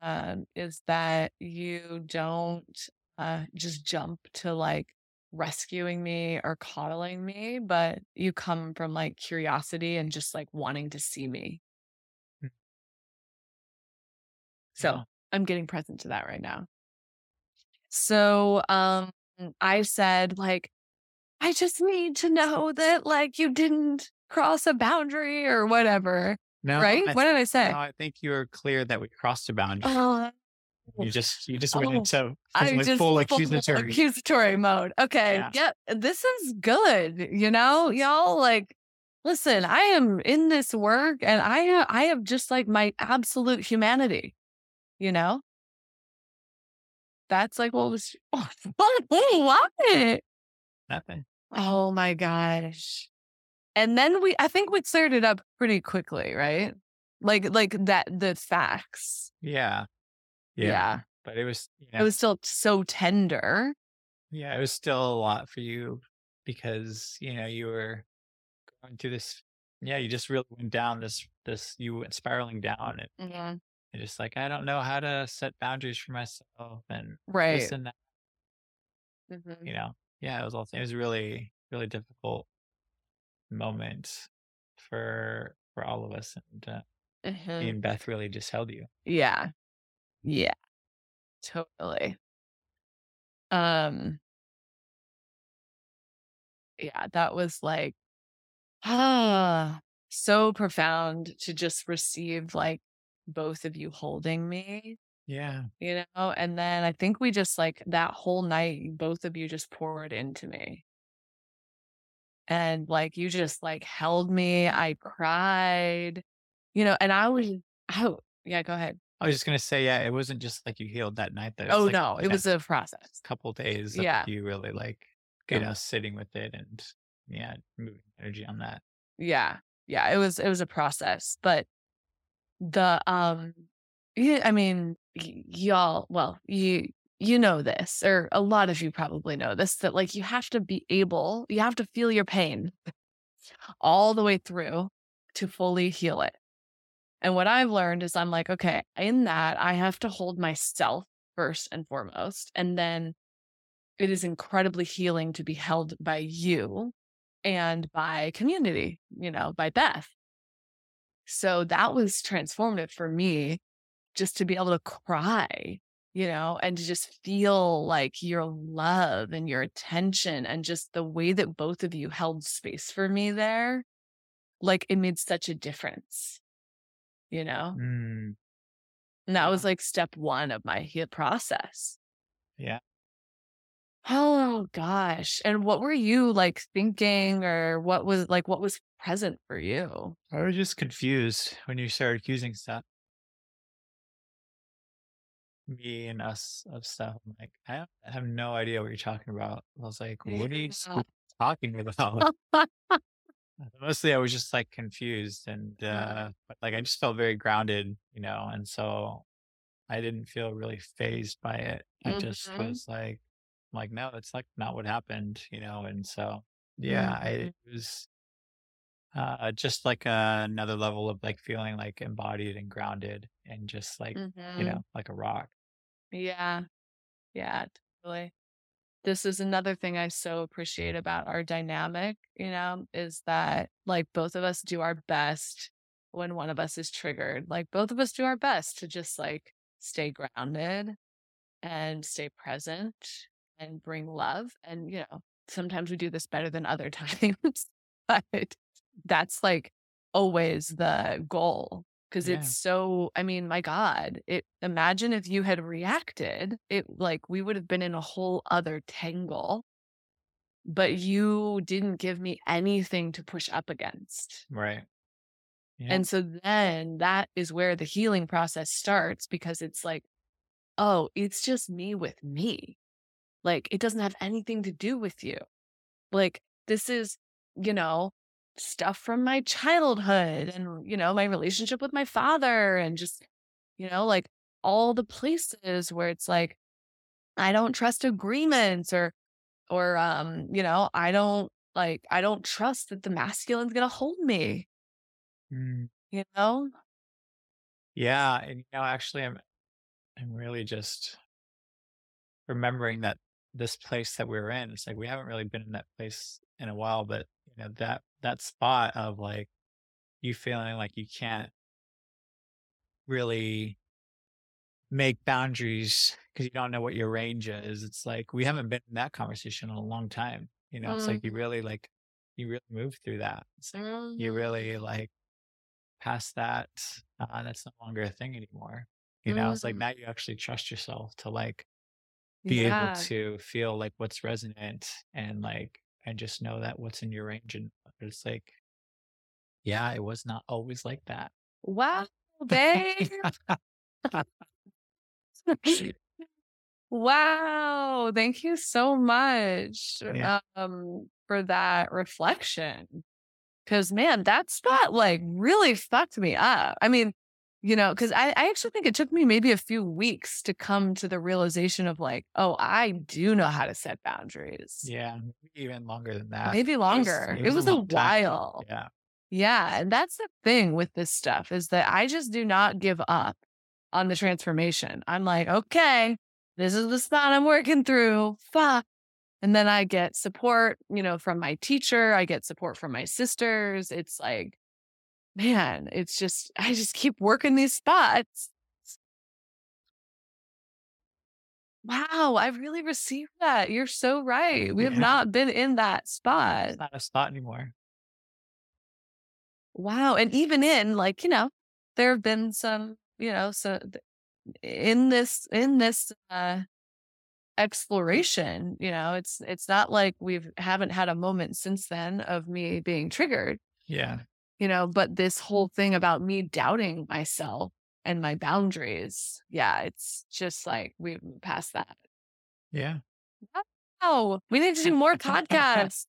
[SPEAKER 2] Um, is that you don't uh just jump to like rescuing me or coddling me, but you come from like curiosity and just like wanting to see me.
[SPEAKER 3] Mm.
[SPEAKER 2] So
[SPEAKER 3] Yeah.
[SPEAKER 2] I'm getting present to that right now. So um I said like I just need to know that like you didn't cross a boundary or whatever.
[SPEAKER 3] No,
[SPEAKER 2] right?
[SPEAKER 3] I,
[SPEAKER 2] What did I say?
[SPEAKER 3] no, I think you were clear that we crossed a boundary.
[SPEAKER 2] Oh,
[SPEAKER 3] you just, you just went
[SPEAKER 2] oh,
[SPEAKER 3] into
[SPEAKER 2] I
[SPEAKER 3] like
[SPEAKER 2] just
[SPEAKER 3] full accusatory.
[SPEAKER 2] accusatory mode. Okay.
[SPEAKER 3] Yeah.
[SPEAKER 2] Yep. This is good. You know, y'all like listen, I am in this work and I ha- I have just like my absolute humanity. You know? That's like what was what?
[SPEAKER 3] Nothing.
[SPEAKER 2] Oh my gosh. And then we I think we cleared it up pretty quickly, right? Like like that the facts.
[SPEAKER 3] Yeah.
[SPEAKER 2] Yeah.
[SPEAKER 3] Yeah. But it was, you know,
[SPEAKER 2] It was still so tender.
[SPEAKER 3] yeah, it was still a lot for you because, you know, you were going through this. Yeah. You just really went down this, this, you went spiraling down and,
[SPEAKER 2] Yeah.
[SPEAKER 3] and just like, I don't know how to set boundaries for myself and
[SPEAKER 2] Right.
[SPEAKER 3] this and that,
[SPEAKER 2] Mhm.
[SPEAKER 3] you know? Yeah. It was also, it was really, really difficult moment for, for all of us. And, uh, me
[SPEAKER 2] Mhm.
[SPEAKER 3] and Beth really just held you.
[SPEAKER 2] Yeah. Yeah. Totally. Um yeah, that was like ah so profound to just receive like both of you holding me
[SPEAKER 3] Yeah.
[SPEAKER 2] you know and then i think we just like that whole night both of you just poured into me and like you just like held me i cried you know and i was oh yeah go ahead
[SPEAKER 3] I was just gonna say, yeah, it wasn't just like you healed that night. That
[SPEAKER 2] oh
[SPEAKER 3] like
[SPEAKER 2] no it was a process
[SPEAKER 3] couple days of
[SPEAKER 2] Yeah.
[SPEAKER 3] you really like, you
[SPEAKER 2] Yeah.
[SPEAKER 3] know, sitting with it and yeah, moving energy on that.
[SPEAKER 2] yeah yeah it was it was a process but the um yeah, i mean y- y'all well you you know this or a lot of you probably know this that like you have to be able you have to feel your pain all the way through to fully heal it and what i've learned is i'm like okay in that i have to hold myself first and foremost and then it is incredibly healing to be held by you and by community, you know, by Beth. So that was transformative for me just to be able to cry, you know, and to just feel like your love and your attention and just the way that both of you held space for me there. Like it made such a difference, you know?
[SPEAKER 3] Mm,
[SPEAKER 2] And that was like step one of my heal process.
[SPEAKER 3] yeah.
[SPEAKER 2] Oh gosh. And what were you like thinking or what was like what was present for you?
[SPEAKER 3] I was just confused when you started accusing stuff. Me and us of stuff. I'm like, I have- I have no idea what you're talking about. I was like, what are you
[SPEAKER 2] Yeah.
[SPEAKER 3] talking about? Mostly I was just like confused and uh but like I just felt very grounded, you know, and so I didn't feel really fazed by it. I just
[SPEAKER 2] Mhm.
[SPEAKER 3] was like like, no, it's like not what happened, you know, and so yeah, I
[SPEAKER 2] Mhm.
[SPEAKER 3] it was uh just like another level of like feeling like embodied and grounded and just like, you
[SPEAKER 2] Mhm.
[SPEAKER 3] know, like a rock.
[SPEAKER 2] Yeah. Yeah, totally. This is another thing I so appreciate about our dynamic, you know, is that like both of us do our best when one of us is triggered. Like both of us do our best to just like stay grounded and stay present and bring love. And, you know, sometimes we do this better than other times, but that's like always the goal because
[SPEAKER 3] Yeah.
[SPEAKER 2] it's so, I mean, my God, it imagine if you had reacted, it like we would have been in a whole other tangle, but you didn't give me anything to push up against.
[SPEAKER 3] Right. Yeah.
[SPEAKER 2] And so then that is where the healing process starts because it's like, oh, it's just me with me. Like it doesn't have anything to do with you. Like this is, you know, stuff from my childhood and, you know, my relationship with my father and just, you know, like all the places where it's like, I don't trust agreements or, or, um, you know, I don't like, I don't trust that the masculine's going to hold me,
[SPEAKER 3] Mm.
[SPEAKER 2] you know?
[SPEAKER 3] Yeah, and you know, actually, I'm I'm really just remembering that this place that we're in. It's like we haven't really been in that place in a while, but you know that that spot of like you feeling like you can't really make boundaries because you don't know what your range is. It's like we haven't been in that conversation in a long time. You know, it's like you
[SPEAKER 2] Mm,
[SPEAKER 3] really like you really move through that. It's like you
[SPEAKER 2] mhm,
[SPEAKER 3] really like past that. Uh, that's no longer a thing anymore. You know, it's like
[SPEAKER 2] mhm.
[SPEAKER 3] now you actually trust yourself to like be able to feel like what's resonant and like and just know that what's in your range and it's like yeah it was not always like that
[SPEAKER 2] Wow, babe. Wow. Thank you so much
[SPEAKER 3] yeah
[SPEAKER 2] um, for that reflection. Cause man, that spot like really fucked me up. I mean, you know, cause I, I actually think it took me maybe a few weeks to come to the realization of like, oh, I do know how to set boundaries.
[SPEAKER 3] yeah even longer than that
[SPEAKER 2] Maybe
[SPEAKER 3] it was
[SPEAKER 2] longer.
[SPEAKER 3] it was a
[SPEAKER 2] a
[SPEAKER 3] long time
[SPEAKER 2] while.
[SPEAKER 3] yeah
[SPEAKER 2] Yeah. And that's the thing with this stuff is that I just do not give up on the transformation. I'm like, okay, this is the spot I'm working through. Fuck. And then I get support, you know, from my teacher. I get support from my sisters. It's like, man, it's just, I just keep working these spots. Wow. I really received that. You're so right. We have
[SPEAKER 3] yeah
[SPEAKER 2] not been in that spot.
[SPEAKER 3] it's not a spot anymore
[SPEAKER 2] Wow. And even in like, you know, there have been some, you know, so in this, in this, uh, exploration you know it's it's not like we've haven't had a moment since then of me being triggered
[SPEAKER 3] yeah
[SPEAKER 2] you know but this whole thing about me doubting myself and my boundaries yeah it's just like we've passed that.
[SPEAKER 3] Yeah.
[SPEAKER 2] Oh we need to do more podcasts.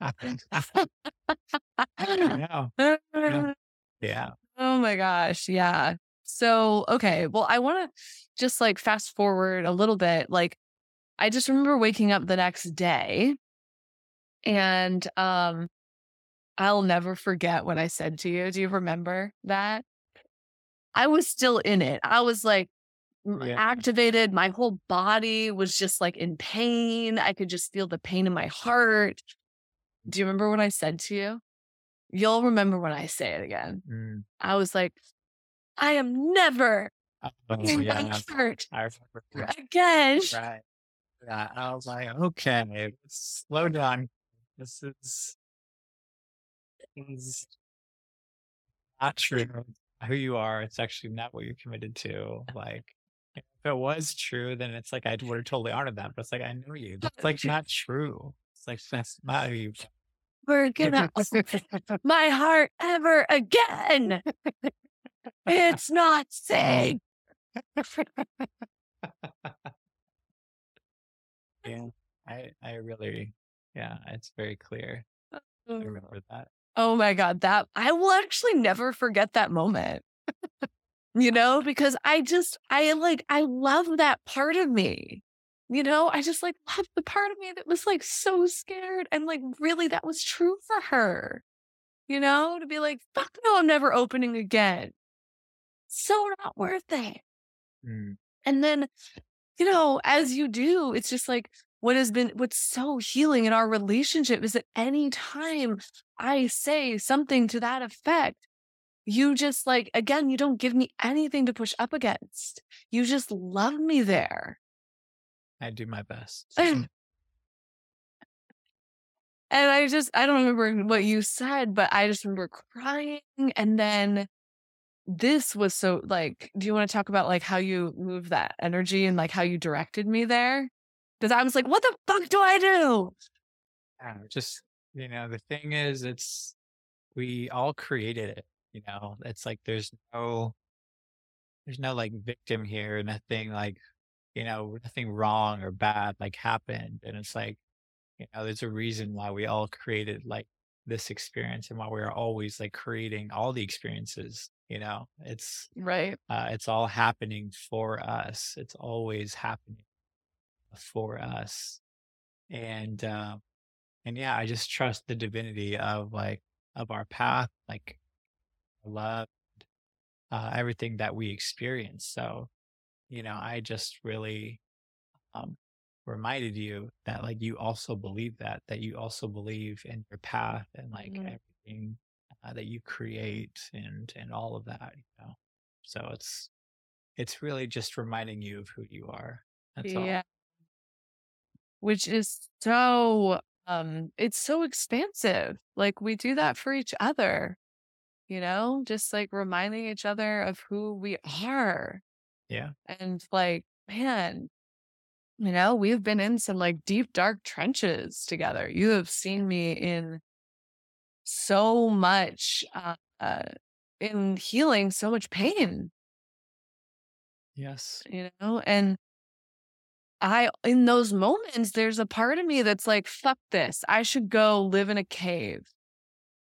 [SPEAKER 3] Yeah. Yeah.
[SPEAKER 2] Oh my gosh yeah. So okay well i want to just like fast forward a little bit like i just remember waking up the next day and um I'll never forget what I said to you. Do you remember that? I was still in it. I was like
[SPEAKER 3] yeah
[SPEAKER 2] activated. My whole body was just like in pain. I could just feel the pain in my heart. Do you remember what I said to you? You'll remember when I say it again.
[SPEAKER 3] mm.
[SPEAKER 2] I was like, I am never
[SPEAKER 3] oh
[SPEAKER 2] in
[SPEAKER 3] yeah
[SPEAKER 2] my
[SPEAKER 3] remember
[SPEAKER 2] again.
[SPEAKER 3] right yeah i was like okay slow down this is is not true who you are. It's actually not what you're committed to. Uh-huh. Like, if it was true, then it's like I would have totally honored that. But it's like I know you. That's like not true. It's like that's not who you.
[SPEAKER 2] We're gonna my heart ever again. It's not safe.
[SPEAKER 3] yeah, I I really yeah, it's very clear. I mm. remember that.
[SPEAKER 2] Oh my God, that I will actually never forget that moment, you know, because I just, I like, I love that part of me. You know, I just like love the part of me that was like so scared and like really that was true for her, you know, to be like, fuck no, I'm never opening again. So not worth it.
[SPEAKER 3] Mm,
[SPEAKER 2] And then, you know, as you do, it's just like what has been what's so healing in our relationship is that anytime I say something to that effect, you just like, again, you don't give me anything to push up against. You just love me there.
[SPEAKER 3] I do my best.
[SPEAKER 2] and I just, I don't remember what you said, but I just remember crying. And then this was so like, do you want to talk about like how you moved that energy and like how you directed me there? Because I was like, what the fuck do I do?
[SPEAKER 3] Yeah, just you know, the thing is, it's we all created it. You know, it's like there's no there's no like victim here. Nothing like you know, nothing wrong or bad like happened, and it's like you know, there's a reason why we all created like this experience and why we are always like creating all the experiences You know, it's
[SPEAKER 2] Right.
[SPEAKER 3] uh, it's all happening for us. It's always happening for us. And uh, and yeah, I just trust the divinity of like of our path, like love, uh, everything that we experience. So, you know, I just really um, reminded you that like you also believe that that you also believe in your path and like
[SPEAKER 2] Mhm.
[SPEAKER 3] everything uh, that you create and and all of that you know so it's it's really just reminding you of who you are that's all
[SPEAKER 2] Yeah. Which is so um it's so expansive. Like we do that for each other, you know, just like reminding each other of who we are.
[SPEAKER 3] yeah
[SPEAKER 2] And like, man, you know, we've been in some like deep, dark trenches together. You have seen me in so much, uh, uh in healing so much pain,
[SPEAKER 3] yes
[SPEAKER 2] you know, and I in those moments, there's a part of me that's like, "Fuck this. I should go live in a cave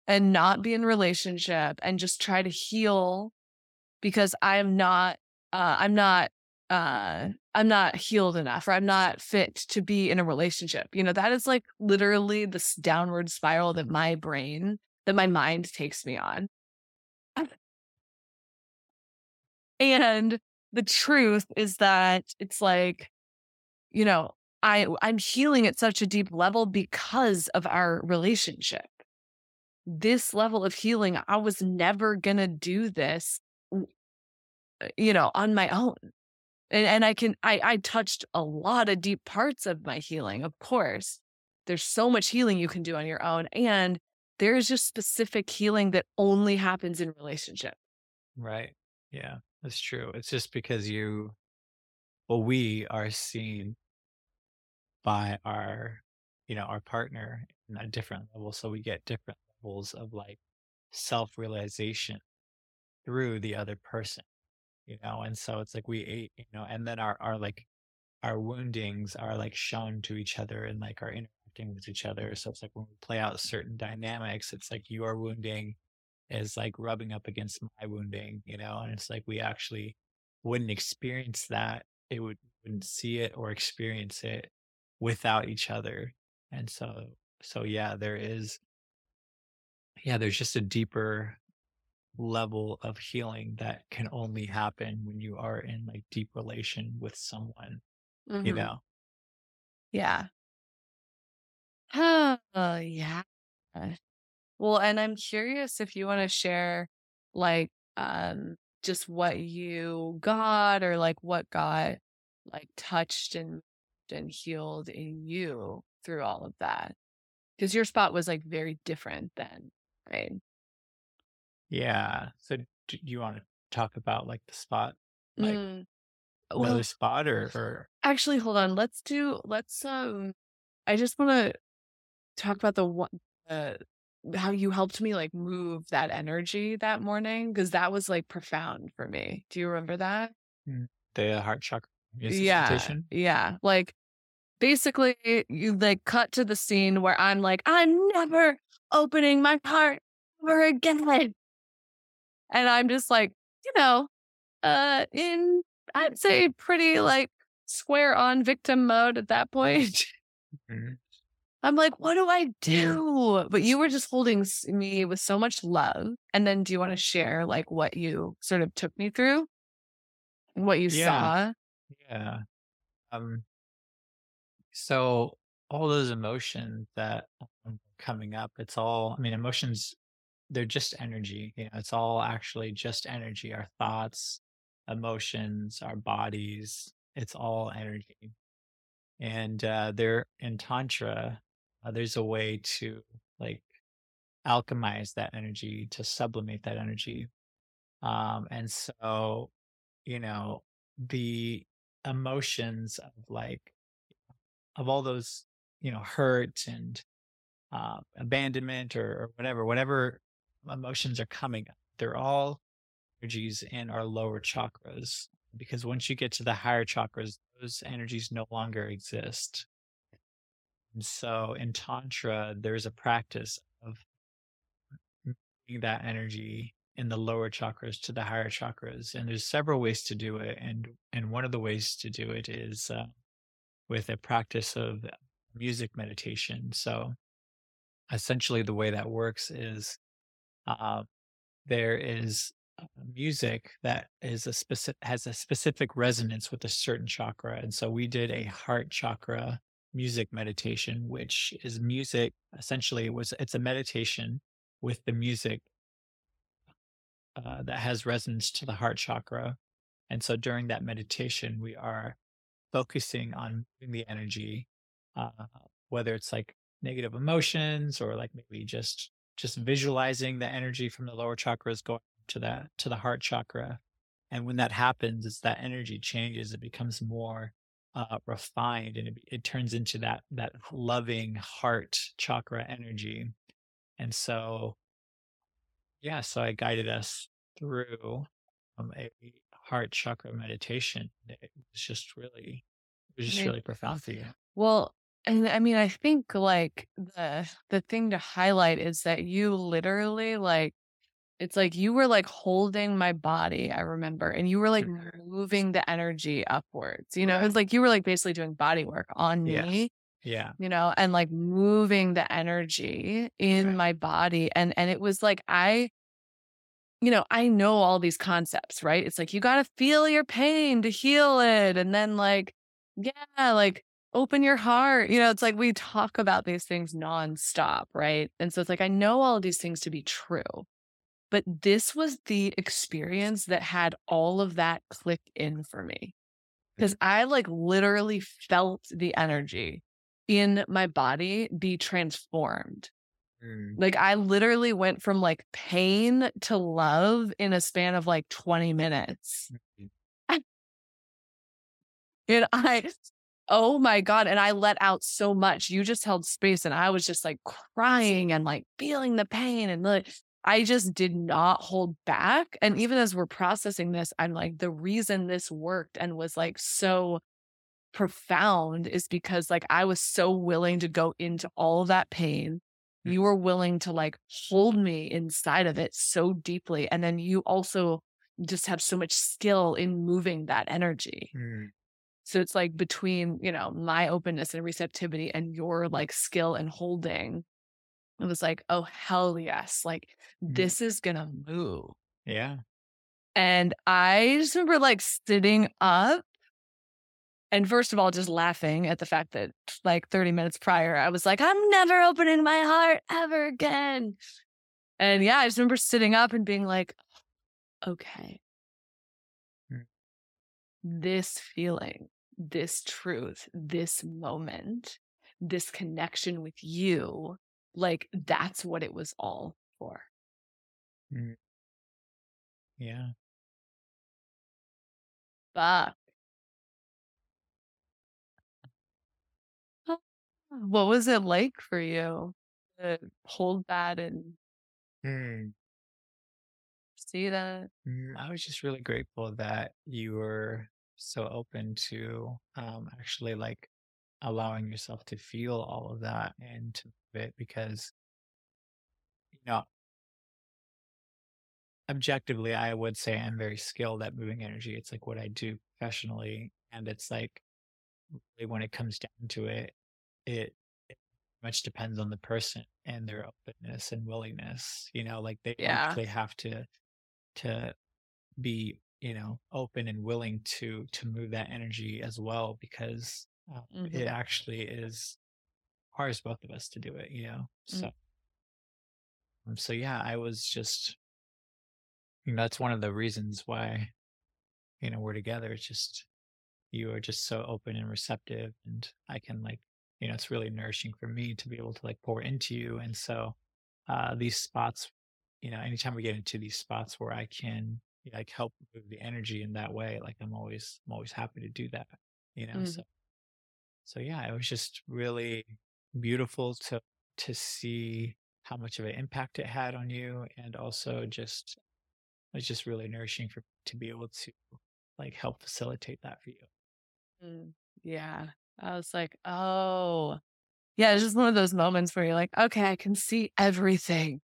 [SPEAKER 2] and not be in relationship and just try to heal because I'm not, uh, I'm not, uh, I'm not healed enough or I'm not fit to be in a relationship." You know, that is like literally this downward spiral that my brain, that my mind takes me on. And the truth is that it's like you know, I I'm healing at such a deep level because of our relationship. This level of healing, I was never gonna do this, uh, you know, on my own. And and I can I I touched a lot of deep parts of my healing, of course. There's so much healing you can do on your own. And there is just specific healing that only happens in relationship.
[SPEAKER 3] right yeah that's true it's just because you well we are seen by our you know our partner in a different level so we get different levels of like self-realization through the other person you know and so it's like we ate you know and then our our like our woundings are like shown to each other and like are interacting with each other so it's like when we play out certain dynamics it's like your wounding is like rubbing up against my wounding you know and it's like we actually wouldn't experience that it would wouldn't see it or experience it without each other and so so yeah there is yeah there's just a deeper level of healing that can only happen when you are in like deep relation with someone you
[SPEAKER 2] Mhm.
[SPEAKER 3] know
[SPEAKER 2] Yeah. Oh, yeah. Well, and I'm curious if you want to share like um just what you got or like what got like touched and and healed in you through all of that. Because your spot was like very different then, right?
[SPEAKER 3] yeah so do you want to talk about like the spot like
[SPEAKER 2] Mm,
[SPEAKER 3] another
[SPEAKER 2] well,
[SPEAKER 3] spot or or
[SPEAKER 2] actually, hold on. Let's do let's um I just want to talk about the one uh how you helped me like move that energy that morning because that was like profound for me. Do you remember that?
[SPEAKER 3] Mm, the heart chakra
[SPEAKER 2] Yeah. Yeah. Like basically you like cut to the scene where I'm like, I'm never opening my heart ever again. And I'm just like, you know, uh in I'd say pretty like square on victim mode at that point.
[SPEAKER 3] Mhm.
[SPEAKER 2] I'm like, what do I do? But you were just holding me with so much love. And then do you want to share like what you sort of took me through? What you
[SPEAKER 3] yeah
[SPEAKER 2] saw?
[SPEAKER 3] yeah um so all those emotions that coming up it's all i mean emotions they're just energy you know it's all actually just energy our thoughts emotions our bodies it's all energy and uh there in tantra uh, there's a way to like alchemize that energy to sublimate that energy. Um and so you know the emotions of like of all those you know hurt and uh, abandonment or, or whatever whatever emotions are coming up they're all energies in our lower chakras because once you get to the higher chakras those energies no longer exist and so in tantra there's a practice of that energy in the lower chakras to the higher chakras and there's several ways to do it and and one of the ways to do it is uh, with a practice of music meditation. So essentially the way that works is uh, there is music that is a specific has a specific resonance with a certain chakra and so we did a heart chakra music meditation which is music essentially it was it's a meditation with the music uh, that has resonance to the heart chakra. And so during that meditation, we are focusing on moving the energy, uh, whether it's like negative emotions or like maybe just just visualizing the energy from the lower chakras going to that to the heart chakra. And when that happens, it's that energy changes. It becomes more uh, refined, and it, it turns into that that loving heart chakra energy. And so yeah, so I guided us through um, a heart chakra meditation. It was just really, it was just really profound for you.
[SPEAKER 2] Well, and I mean, I think like the the thing to highlight is that you literally like it's like you were like holding my body, I remember, and you were like mm-hmm. moving the energy upwards. You know, it's like you were like basically doing body work on
[SPEAKER 3] Yes.
[SPEAKER 2] me,
[SPEAKER 3] Yeah.
[SPEAKER 2] you know, and like moving the energy in
[SPEAKER 3] Right.
[SPEAKER 2] my body. And and it was like I you know, I know all these concepts, right? It's like you got to feel your pain to heal it. And then, like, yeah, like open your heart. You know, it's like we talk about these things nonstop, right? And so it's like I know all these things to be true. But this was the experience that had all of that click in for me. Because I like literally felt the energy in my body be transformed.
[SPEAKER 3] Mm.
[SPEAKER 2] Like I literally went from like pain to love in a span of like 20 minutes.
[SPEAKER 3] Mhm.
[SPEAKER 2] And I, oh my God. And I let out so much. You just held space and I was just like crying and like feeling the pain. And like, I just did not hold back. And even as we're processing this, I'm like, the reason this worked and was like so profound is because like I was so willing to go into all of that pain.
[SPEAKER 3] Mm.
[SPEAKER 2] You were willing to like hold me inside of it so deeply. And then you also just have so much skill in moving that energy.
[SPEAKER 3] Mm.
[SPEAKER 2] So it's like between, you know, my openness and receptivity and your like skill and holding, it was like, oh, hell yes. Like
[SPEAKER 3] Mm.
[SPEAKER 2] this is going to move.
[SPEAKER 3] Yeah.
[SPEAKER 2] And I just remember like sitting up and first of all, just laughing at the fact that like 30 minutes prior, I was like, I'm never opening my heart ever again. And yeah, I just remember sitting up and being like, okay,
[SPEAKER 3] Mm.
[SPEAKER 2] this feeling, this truth, this moment, this connection with you, like that's what it was all for.
[SPEAKER 3] Mm. Yeah.
[SPEAKER 2] Fuck. What was it like for you to hold that and
[SPEAKER 3] Mm.
[SPEAKER 2] see that?
[SPEAKER 3] Mm, I was just really grateful that you were so open to um, actually like allowing yourself to feel all of that and to move it because, you know, objectively, I would say I'm very skilled at moving energy. It's like what I do professionally. And it's like, really when it comes down to it, it, it much depends on the person and their openness and willingness. You know, like they
[SPEAKER 2] Yeah.
[SPEAKER 3] actually have to to be you know open and willing to to move that energy as well because uh, it
[SPEAKER 2] Mhm.
[SPEAKER 3] actually is requires both of us to do it you know so
[SPEAKER 2] Mm.
[SPEAKER 3] um, so yeah i was just you know that's one of the reasons why you know we're together it's just you are just so open and receptive and i can like you know it's really nourishing for me to be able to like pour into you and so uh these spots you know anytime we get into these spots where i can like help move the energy in that way like i'm always i'm always happy to do that you know
[SPEAKER 2] Mm.
[SPEAKER 3] so so yeah it was just really beautiful to to see how much of an impact it had on you and also just it was just really nourishing for to be able to like help facilitate that for you
[SPEAKER 2] Mm, Yeah. I was like, oh, yeah. It's just one of those moments where you're like, okay, I can see everything.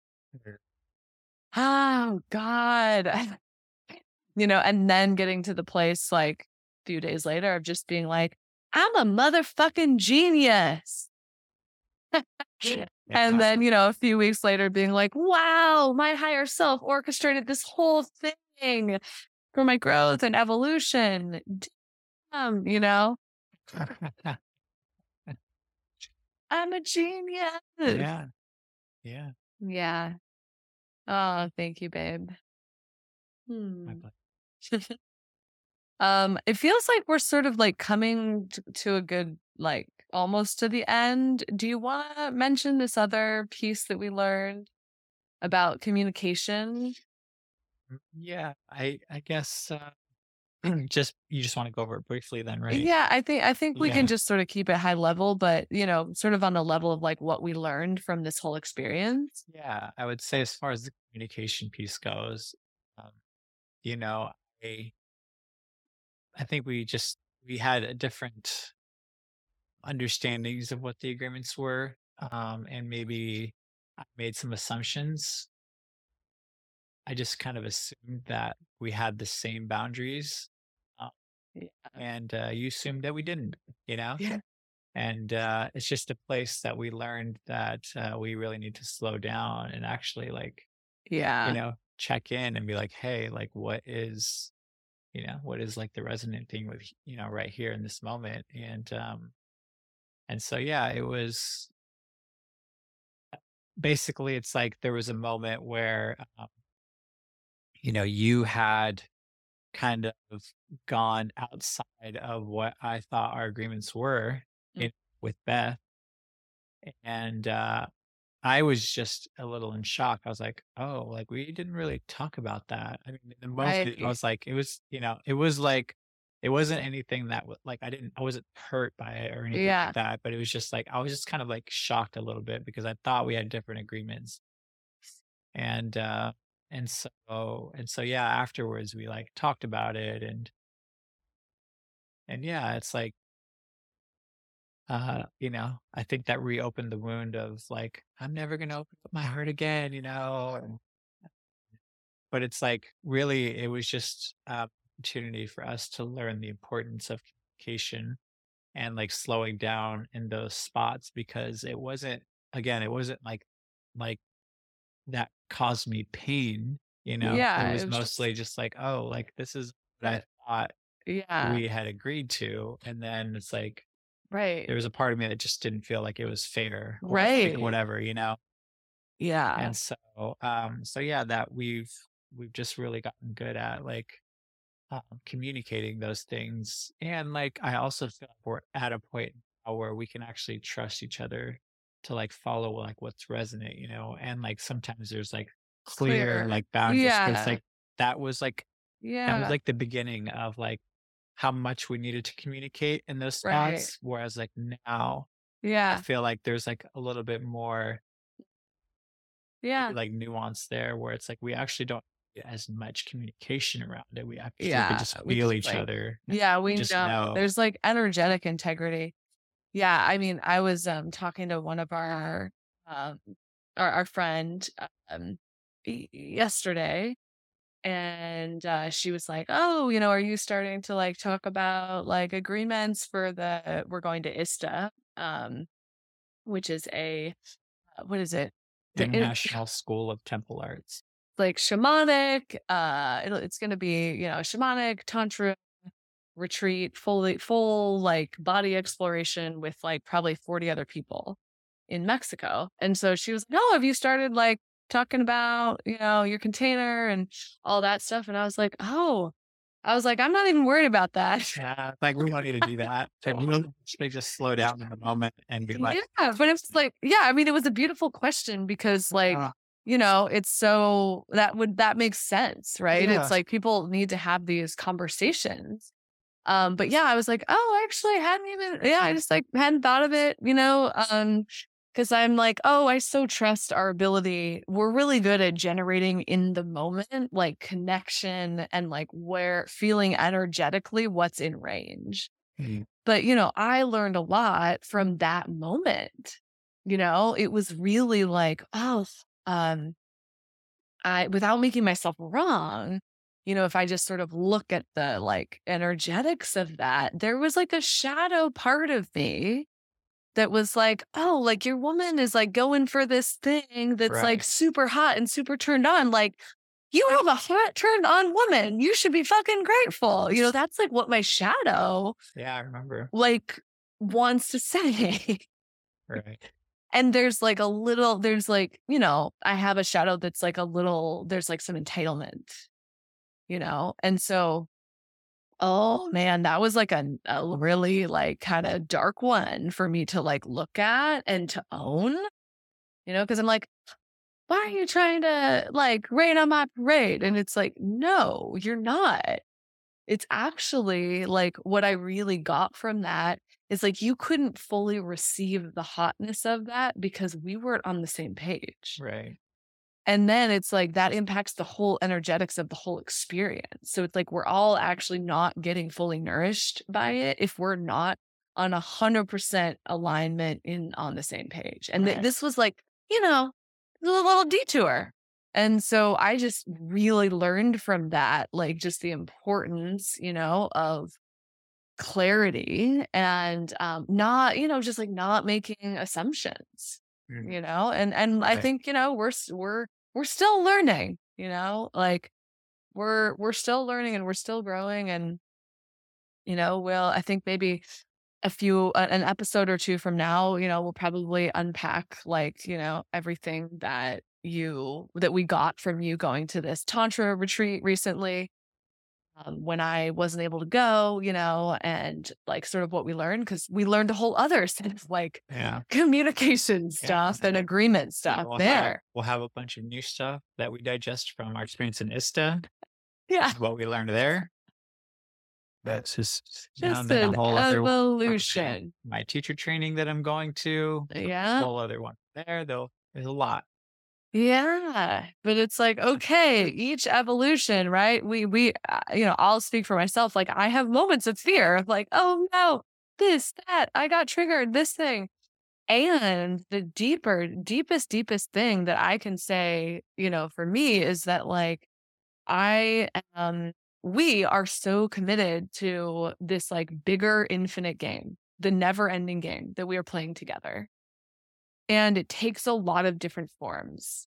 [SPEAKER 2] oh God. you know, and then getting to the place like a few days later of just being like, I'm a motherfucking genius. and then, you know, a few weeks later being like, wow, my higher self orchestrated this whole thing for my growth and evolution. Damn, you know? I'm a genius.
[SPEAKER 3] yeah. Yeah.
[SPEAKER 2] Yeah. Oh, thank you, babe.
[SPEAKER 3] My
[SPEAKER 2] Hmm. Um, it feels like we're sort of like coming t- to a good, like almost to the end. Do you want to mention this other piece that we learned about communication?
[SPEAKER 3] Mm, Yeah. I I guess uh, just you just want to go over it briefly then, right?
[SPEAKER 2] Yeah, I think I think we
[SPEAKER 3] Yeah.
[SPEAKER 2] can just sort of keep it high level, but you know, sort of on the level of like what we learned from this whole experience.
[SPEAKER 3] Yeah, I would say as far as the communication piece goes, um, you know, I I think we just we had a different understandings of what the agreements were, um, and maybe I made some assumptions. I just kind of assumed that we had the same boundaries, uh,
[SPEAKER 2] Yeah.
[SPEAKER 3] and uh, you assumed that we didn't. You know,
[SPEAKER 2] Yeah.
[SPEAKER 3] and uh, it's just a place that we learned that uh, we really need to slow down and actually like
[SPEAKER 2] Yeah.
[SPEAKER 3] you know check in and be like hey like what is you know what is like the resonant thing with you know right here in this moment and um and so yeah it was basically it's like there was a moment where um, you know you had kind of gone outside of what i thought our agreements were
[SPEAKER 2] Mm.
[SPEAKER 3] in, with beth and uh I was just a little in shock. I was like, "Oh, like we didn't really talk about that." I mean, the most I was like, it was, you know, it was like, it wasn't anything that was like I didn't, I wasn't hurt by it or anything
[SPEAKER 2] Yeah.
[SPEAKER 3] like that. But it was just like I was just kind of like shocked a little bit because I thought we had different agreements, and uh, and so and so yeah. Afterwards, we like talked about it, and and yeah, it's like uh, you know, I think that reopened the wound of like, I'm never gonna open up my heart again, you know. But it's like really, it was just an opportunity for us to learn the importance of communication and like slowing down in those spots because it wasn't again, it wasn't like like that caused me pain, you know.
[SPEAKER 2] Yeah,
[SPEAKER 3] It
[SPEAKER 2] it
[SPEAKER 3] was
[SPEAKER 2] was just
[SPEAKER 3] mostly just like, oh, like this is what I thought
[SPEAKER 2] yeah.
[SPEAKER 3] we had agreed to, and then it's like
[SPEAKER 2] Right.
[SPEAKER 3] there was a part of me that just didn't feel like it was fair or like
[SPEAKER 2] Right.
[SPEAKER 3] whatever, you know?
[SPEAKER 2] Yeah.
[SPEAKER 3] And so, um, so yeah, that we've, we've just really gotten good at like, um, communicating those things. And like, I also feel like we're at a point now where we can actually trust each other to like follow like what's resonant, you know? And like, sometimes there's like clear,
[SPEAKER 2] Clear.
[SPEAKER 3] like boundaries.
[SPEAKER 2] Yeah.
[SPEAKER 3] like that was like,
[SPEAKER 2] yeah.
[SPEAKER 3] that was like the beginning of like how much we needed to communicate in those
[SPEAKER 2] Right.
[SPEAKER 3] spots. Whereas like now,
[SPEAKER 2] yeah, I
[SPEAKER 3] feel like there's like a little bit more
[SPEAKER 2] Yeah.
[SPEAKER 3] like nuance there where it's like we actually don't get as much communication around it. We actually
[SPEAKER 2] Yeah.
[SPEAKER 3] just feel each
[SPEAKER 2] like
[SPEAKER 3] other.
[SPEAKER 2] Yeah, we
[SPEAKER 3] just
[SPEAKER 2] know.
[SPEAKER 3] know.
[SPEAKER 2] There's like energetic integrity. Yeah, I mean, I was um talking to one of our um our, our friend um yesterday and uh she was like, "Oh, you know, are you starting to like talk about like agreements for the we're going to ISTA um which is a uh, what is it? The
[SPEAKER 3] International School of Temple Arts.
[SPEAKER 2] like shamanic uh it's going to be you know shamanic tantra retreat fully full like body exploration with like probably 40 other people in mexico and so she was like oh have you started like talking about you know your container and all that stuff and i was like oh i was like i'm not even worried about that
[SPEAKER 3] Yeah, like we don't need to do that. We just slow down in the moment and be like,
[SPEAKER 2] yeah but it's like yeah i mean it was a beautiful question because like
[SPEAKER 3] uh,
[SPEAKER 2] you know it's so that would that makes sense right
[SPEAKER 3] Yeah.
[SPEAKER 2] it's like people need to have these conversations um but yeah i was like oh I actually hadn't even yeah i just like hadn't thought of it you know um because i'm like oh i so trust our ability. We're really good at generating in the moment like connection and like where feeling energetically what's in range.
[SPEAKER 3] Mm,
[SPEAKER 2] but you know i learned a lot from that moment you know? It was really like oh um I without making myself wrong, you know, if I just sort of look at the like energetics of that, there was like a shadow part of me that was like, oh, like your woman is like going for this thing that's right. like super hot and super turned on. Like, you have a hot turned on woman. You should be fucking grateful. You know, that's like what my shadow.
[SPEAKER 3] Yeah, I remember.
[SPEAKER 2] Like wants to say.
[SPEAKER 3] right.
[SPEAKER 2] And there's like a little, there's like, you know, I have a shadow that's like a little, there's like some entitlement, you know? And so Oh man, that was like a, a really like kind of dark one for me to like look at and to own, you know, because I'm like, why are you trying to like rain on my parade? And it's like, no, you're not. It's actually like what I really got from that is like you couldn't fully receive the hotness of that because we weren't on the same page.
[SPEAKER 3] Right.
[SPEAKER 2] And then it's like that impacts the whole energetics of the whole experience. So it's like we're all actually not getting fully nourished by it if we're not on a hundred percent alignment in on the same page. And right. th- this was like, you know, a little detour. And so I just really learned from that, like just the importance, you know, of clarity and um, not, you know, just like not making assumptions mm. you know and and i think you know we're we're we're still learning you know like we're we're still learning and we're still growing and you know we'll i think maybe a few an episode or two from now you know we'll probably unpack like you know everything that you that we got from you going to this tantra retreat recently um, when I wasn't able to go, you know, and like sort of what we learned because we learned a whole other set of like
[SPEAKER 3] yeah.
[SPEAKER 2] communication stuff yeah. and agreement stuff we'll there.
[SPEAKER 3] Have, we'll have a bunch of new stuff that we digest from our experience in ISTA.
[SPEAKER 2] Yeah.
[SPEAKER 3] What we learned there. That's just,
[SPEAKER 2] just an evolution.
[SPEAKER 3] Other, my teacher training that I'm going to.
[SPEAKER 2] Yeah.
[SPEAKER 3] whole other one there, though. There's a lot.
[SPEAKER 2] Yeah, but it's like, okay, each evolution, right? We, we, uh, you know, I'll speak for myself. Like, I have moments of fear of like, oh no, this, that, I got triggered, this thing. And the deeper, deepest, deepest thing that I can say, you know, for me is that like, I am, we are so committed to this like bigger infinite game, the never ending game that we are playing together and it takes a lot of different forms.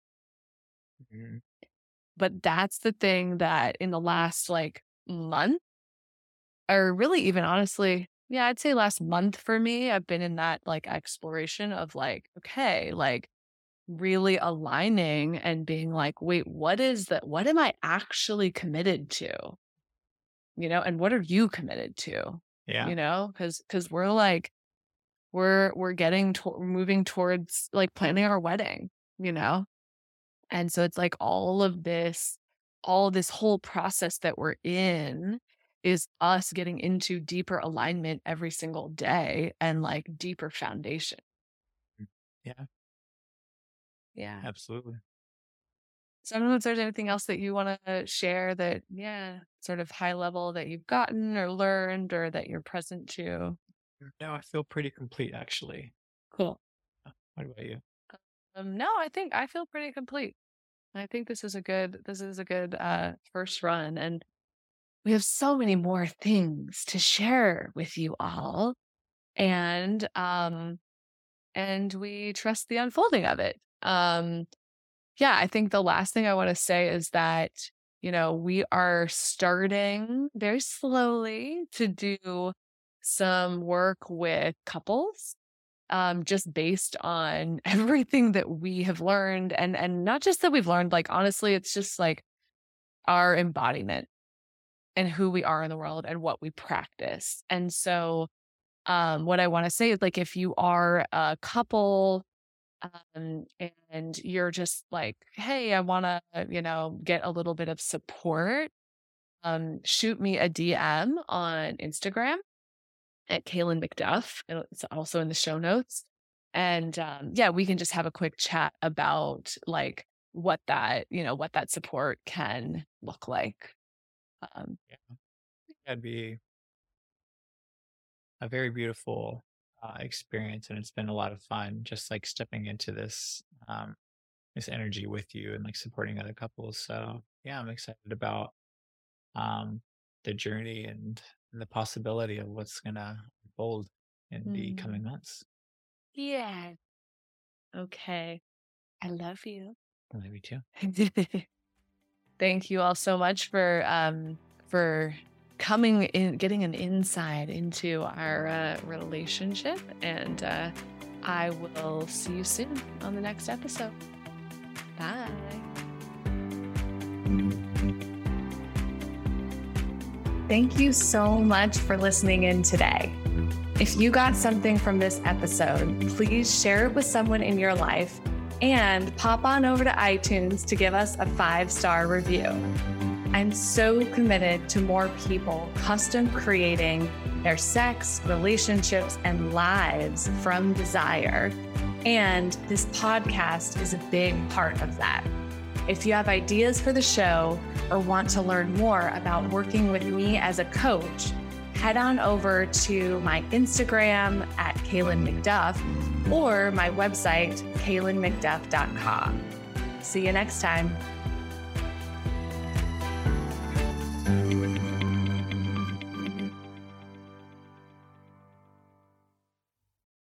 [SPEAKER 2] Mm-hmm. But that's the thing that in the last like month, or really even honestly, yeah, I'd say last month for me, I've been in that like exploration of like, okay, like really aligning and being like, wait, what is that? What am I actually committed to? You know, and what are you committed to?
[SPEAKER 3] Yeah.
[SPEAKER 2] You know, because because we're like we're we're getting to- moving towards like planning our wedding you know? And so it's like all of this all of this whole process that we're in is us getting into deeper alignment every single day and like deeper foundation.
[SPEAKER 3] Mm, yeah.
[SPEAKER 2] Yeah.
[SPEAKER 3] Absolutely.
[SPEAKER 2] So i don't know if there's anything else that you want to share that yeah sort of high level that you've gotten or learned or that you're present to
[SPEAKER 3] no, I feel pretty complete actually.
[SPEAKER 2] Cool.
[SPEAKER 3] Uh, what about you?
[SPEAKER 2] Um, no, I think I feel pretty complete. I think this is a good this is a good uh first run and we have so many more things to share with you all and um and we trust the unfolding of it. Um yeah, I think the last thing I want to say is that you know, we are starting very slowly to do some work with couples um, just based on everything that we have learned and and not just that we've learned like honestly it's just like our embodiment and who we are in the world and what we practice. And so um, what i want to say is like if you are a couple um, and you're just like hey i want to you know get a little bit of support um, shoot me a dm on instagram at Kaylin McDuff. It's also in the show notes. And um, yeah, we can just have a quick chat about like what that, you know, what that support can look like. Um,
[SPEAKER 3] yeah, that'd be a very beautiful uh, experience, and it's been a lot of fun. Just like stepping into this um, this energy with you and like supporting other couples. So yeah, I'm excited about um the journey and, and the possibility of what's gonna unfold in the coming
[SPEAKER 4] Mm.
[SPEAKER 3] months.
[SPEAKER 4] Yeah. Okay. I love you.
[SPEAKER 3] Maybe too.
[SPEAKER 4] Thank you all so much for um for coming in getting an insight into our uh, relationship and uh I will see you soon on the next episode. Bye.
[SPEAKER 2] Thank you so much for listening in today. If you got something from this episode, please share it with someone in your life and pop on over to iTunes to give us a five star review. I'm so committed to more people custom creating their sex, relationships, and lives from desire. And this podcast is a big part of that. If you have ideas for the show or want to learn more about working with me as a coach, head on over to my Instagram at Kaylin McDuff or my website, kaylinmcduff.com. See you next time.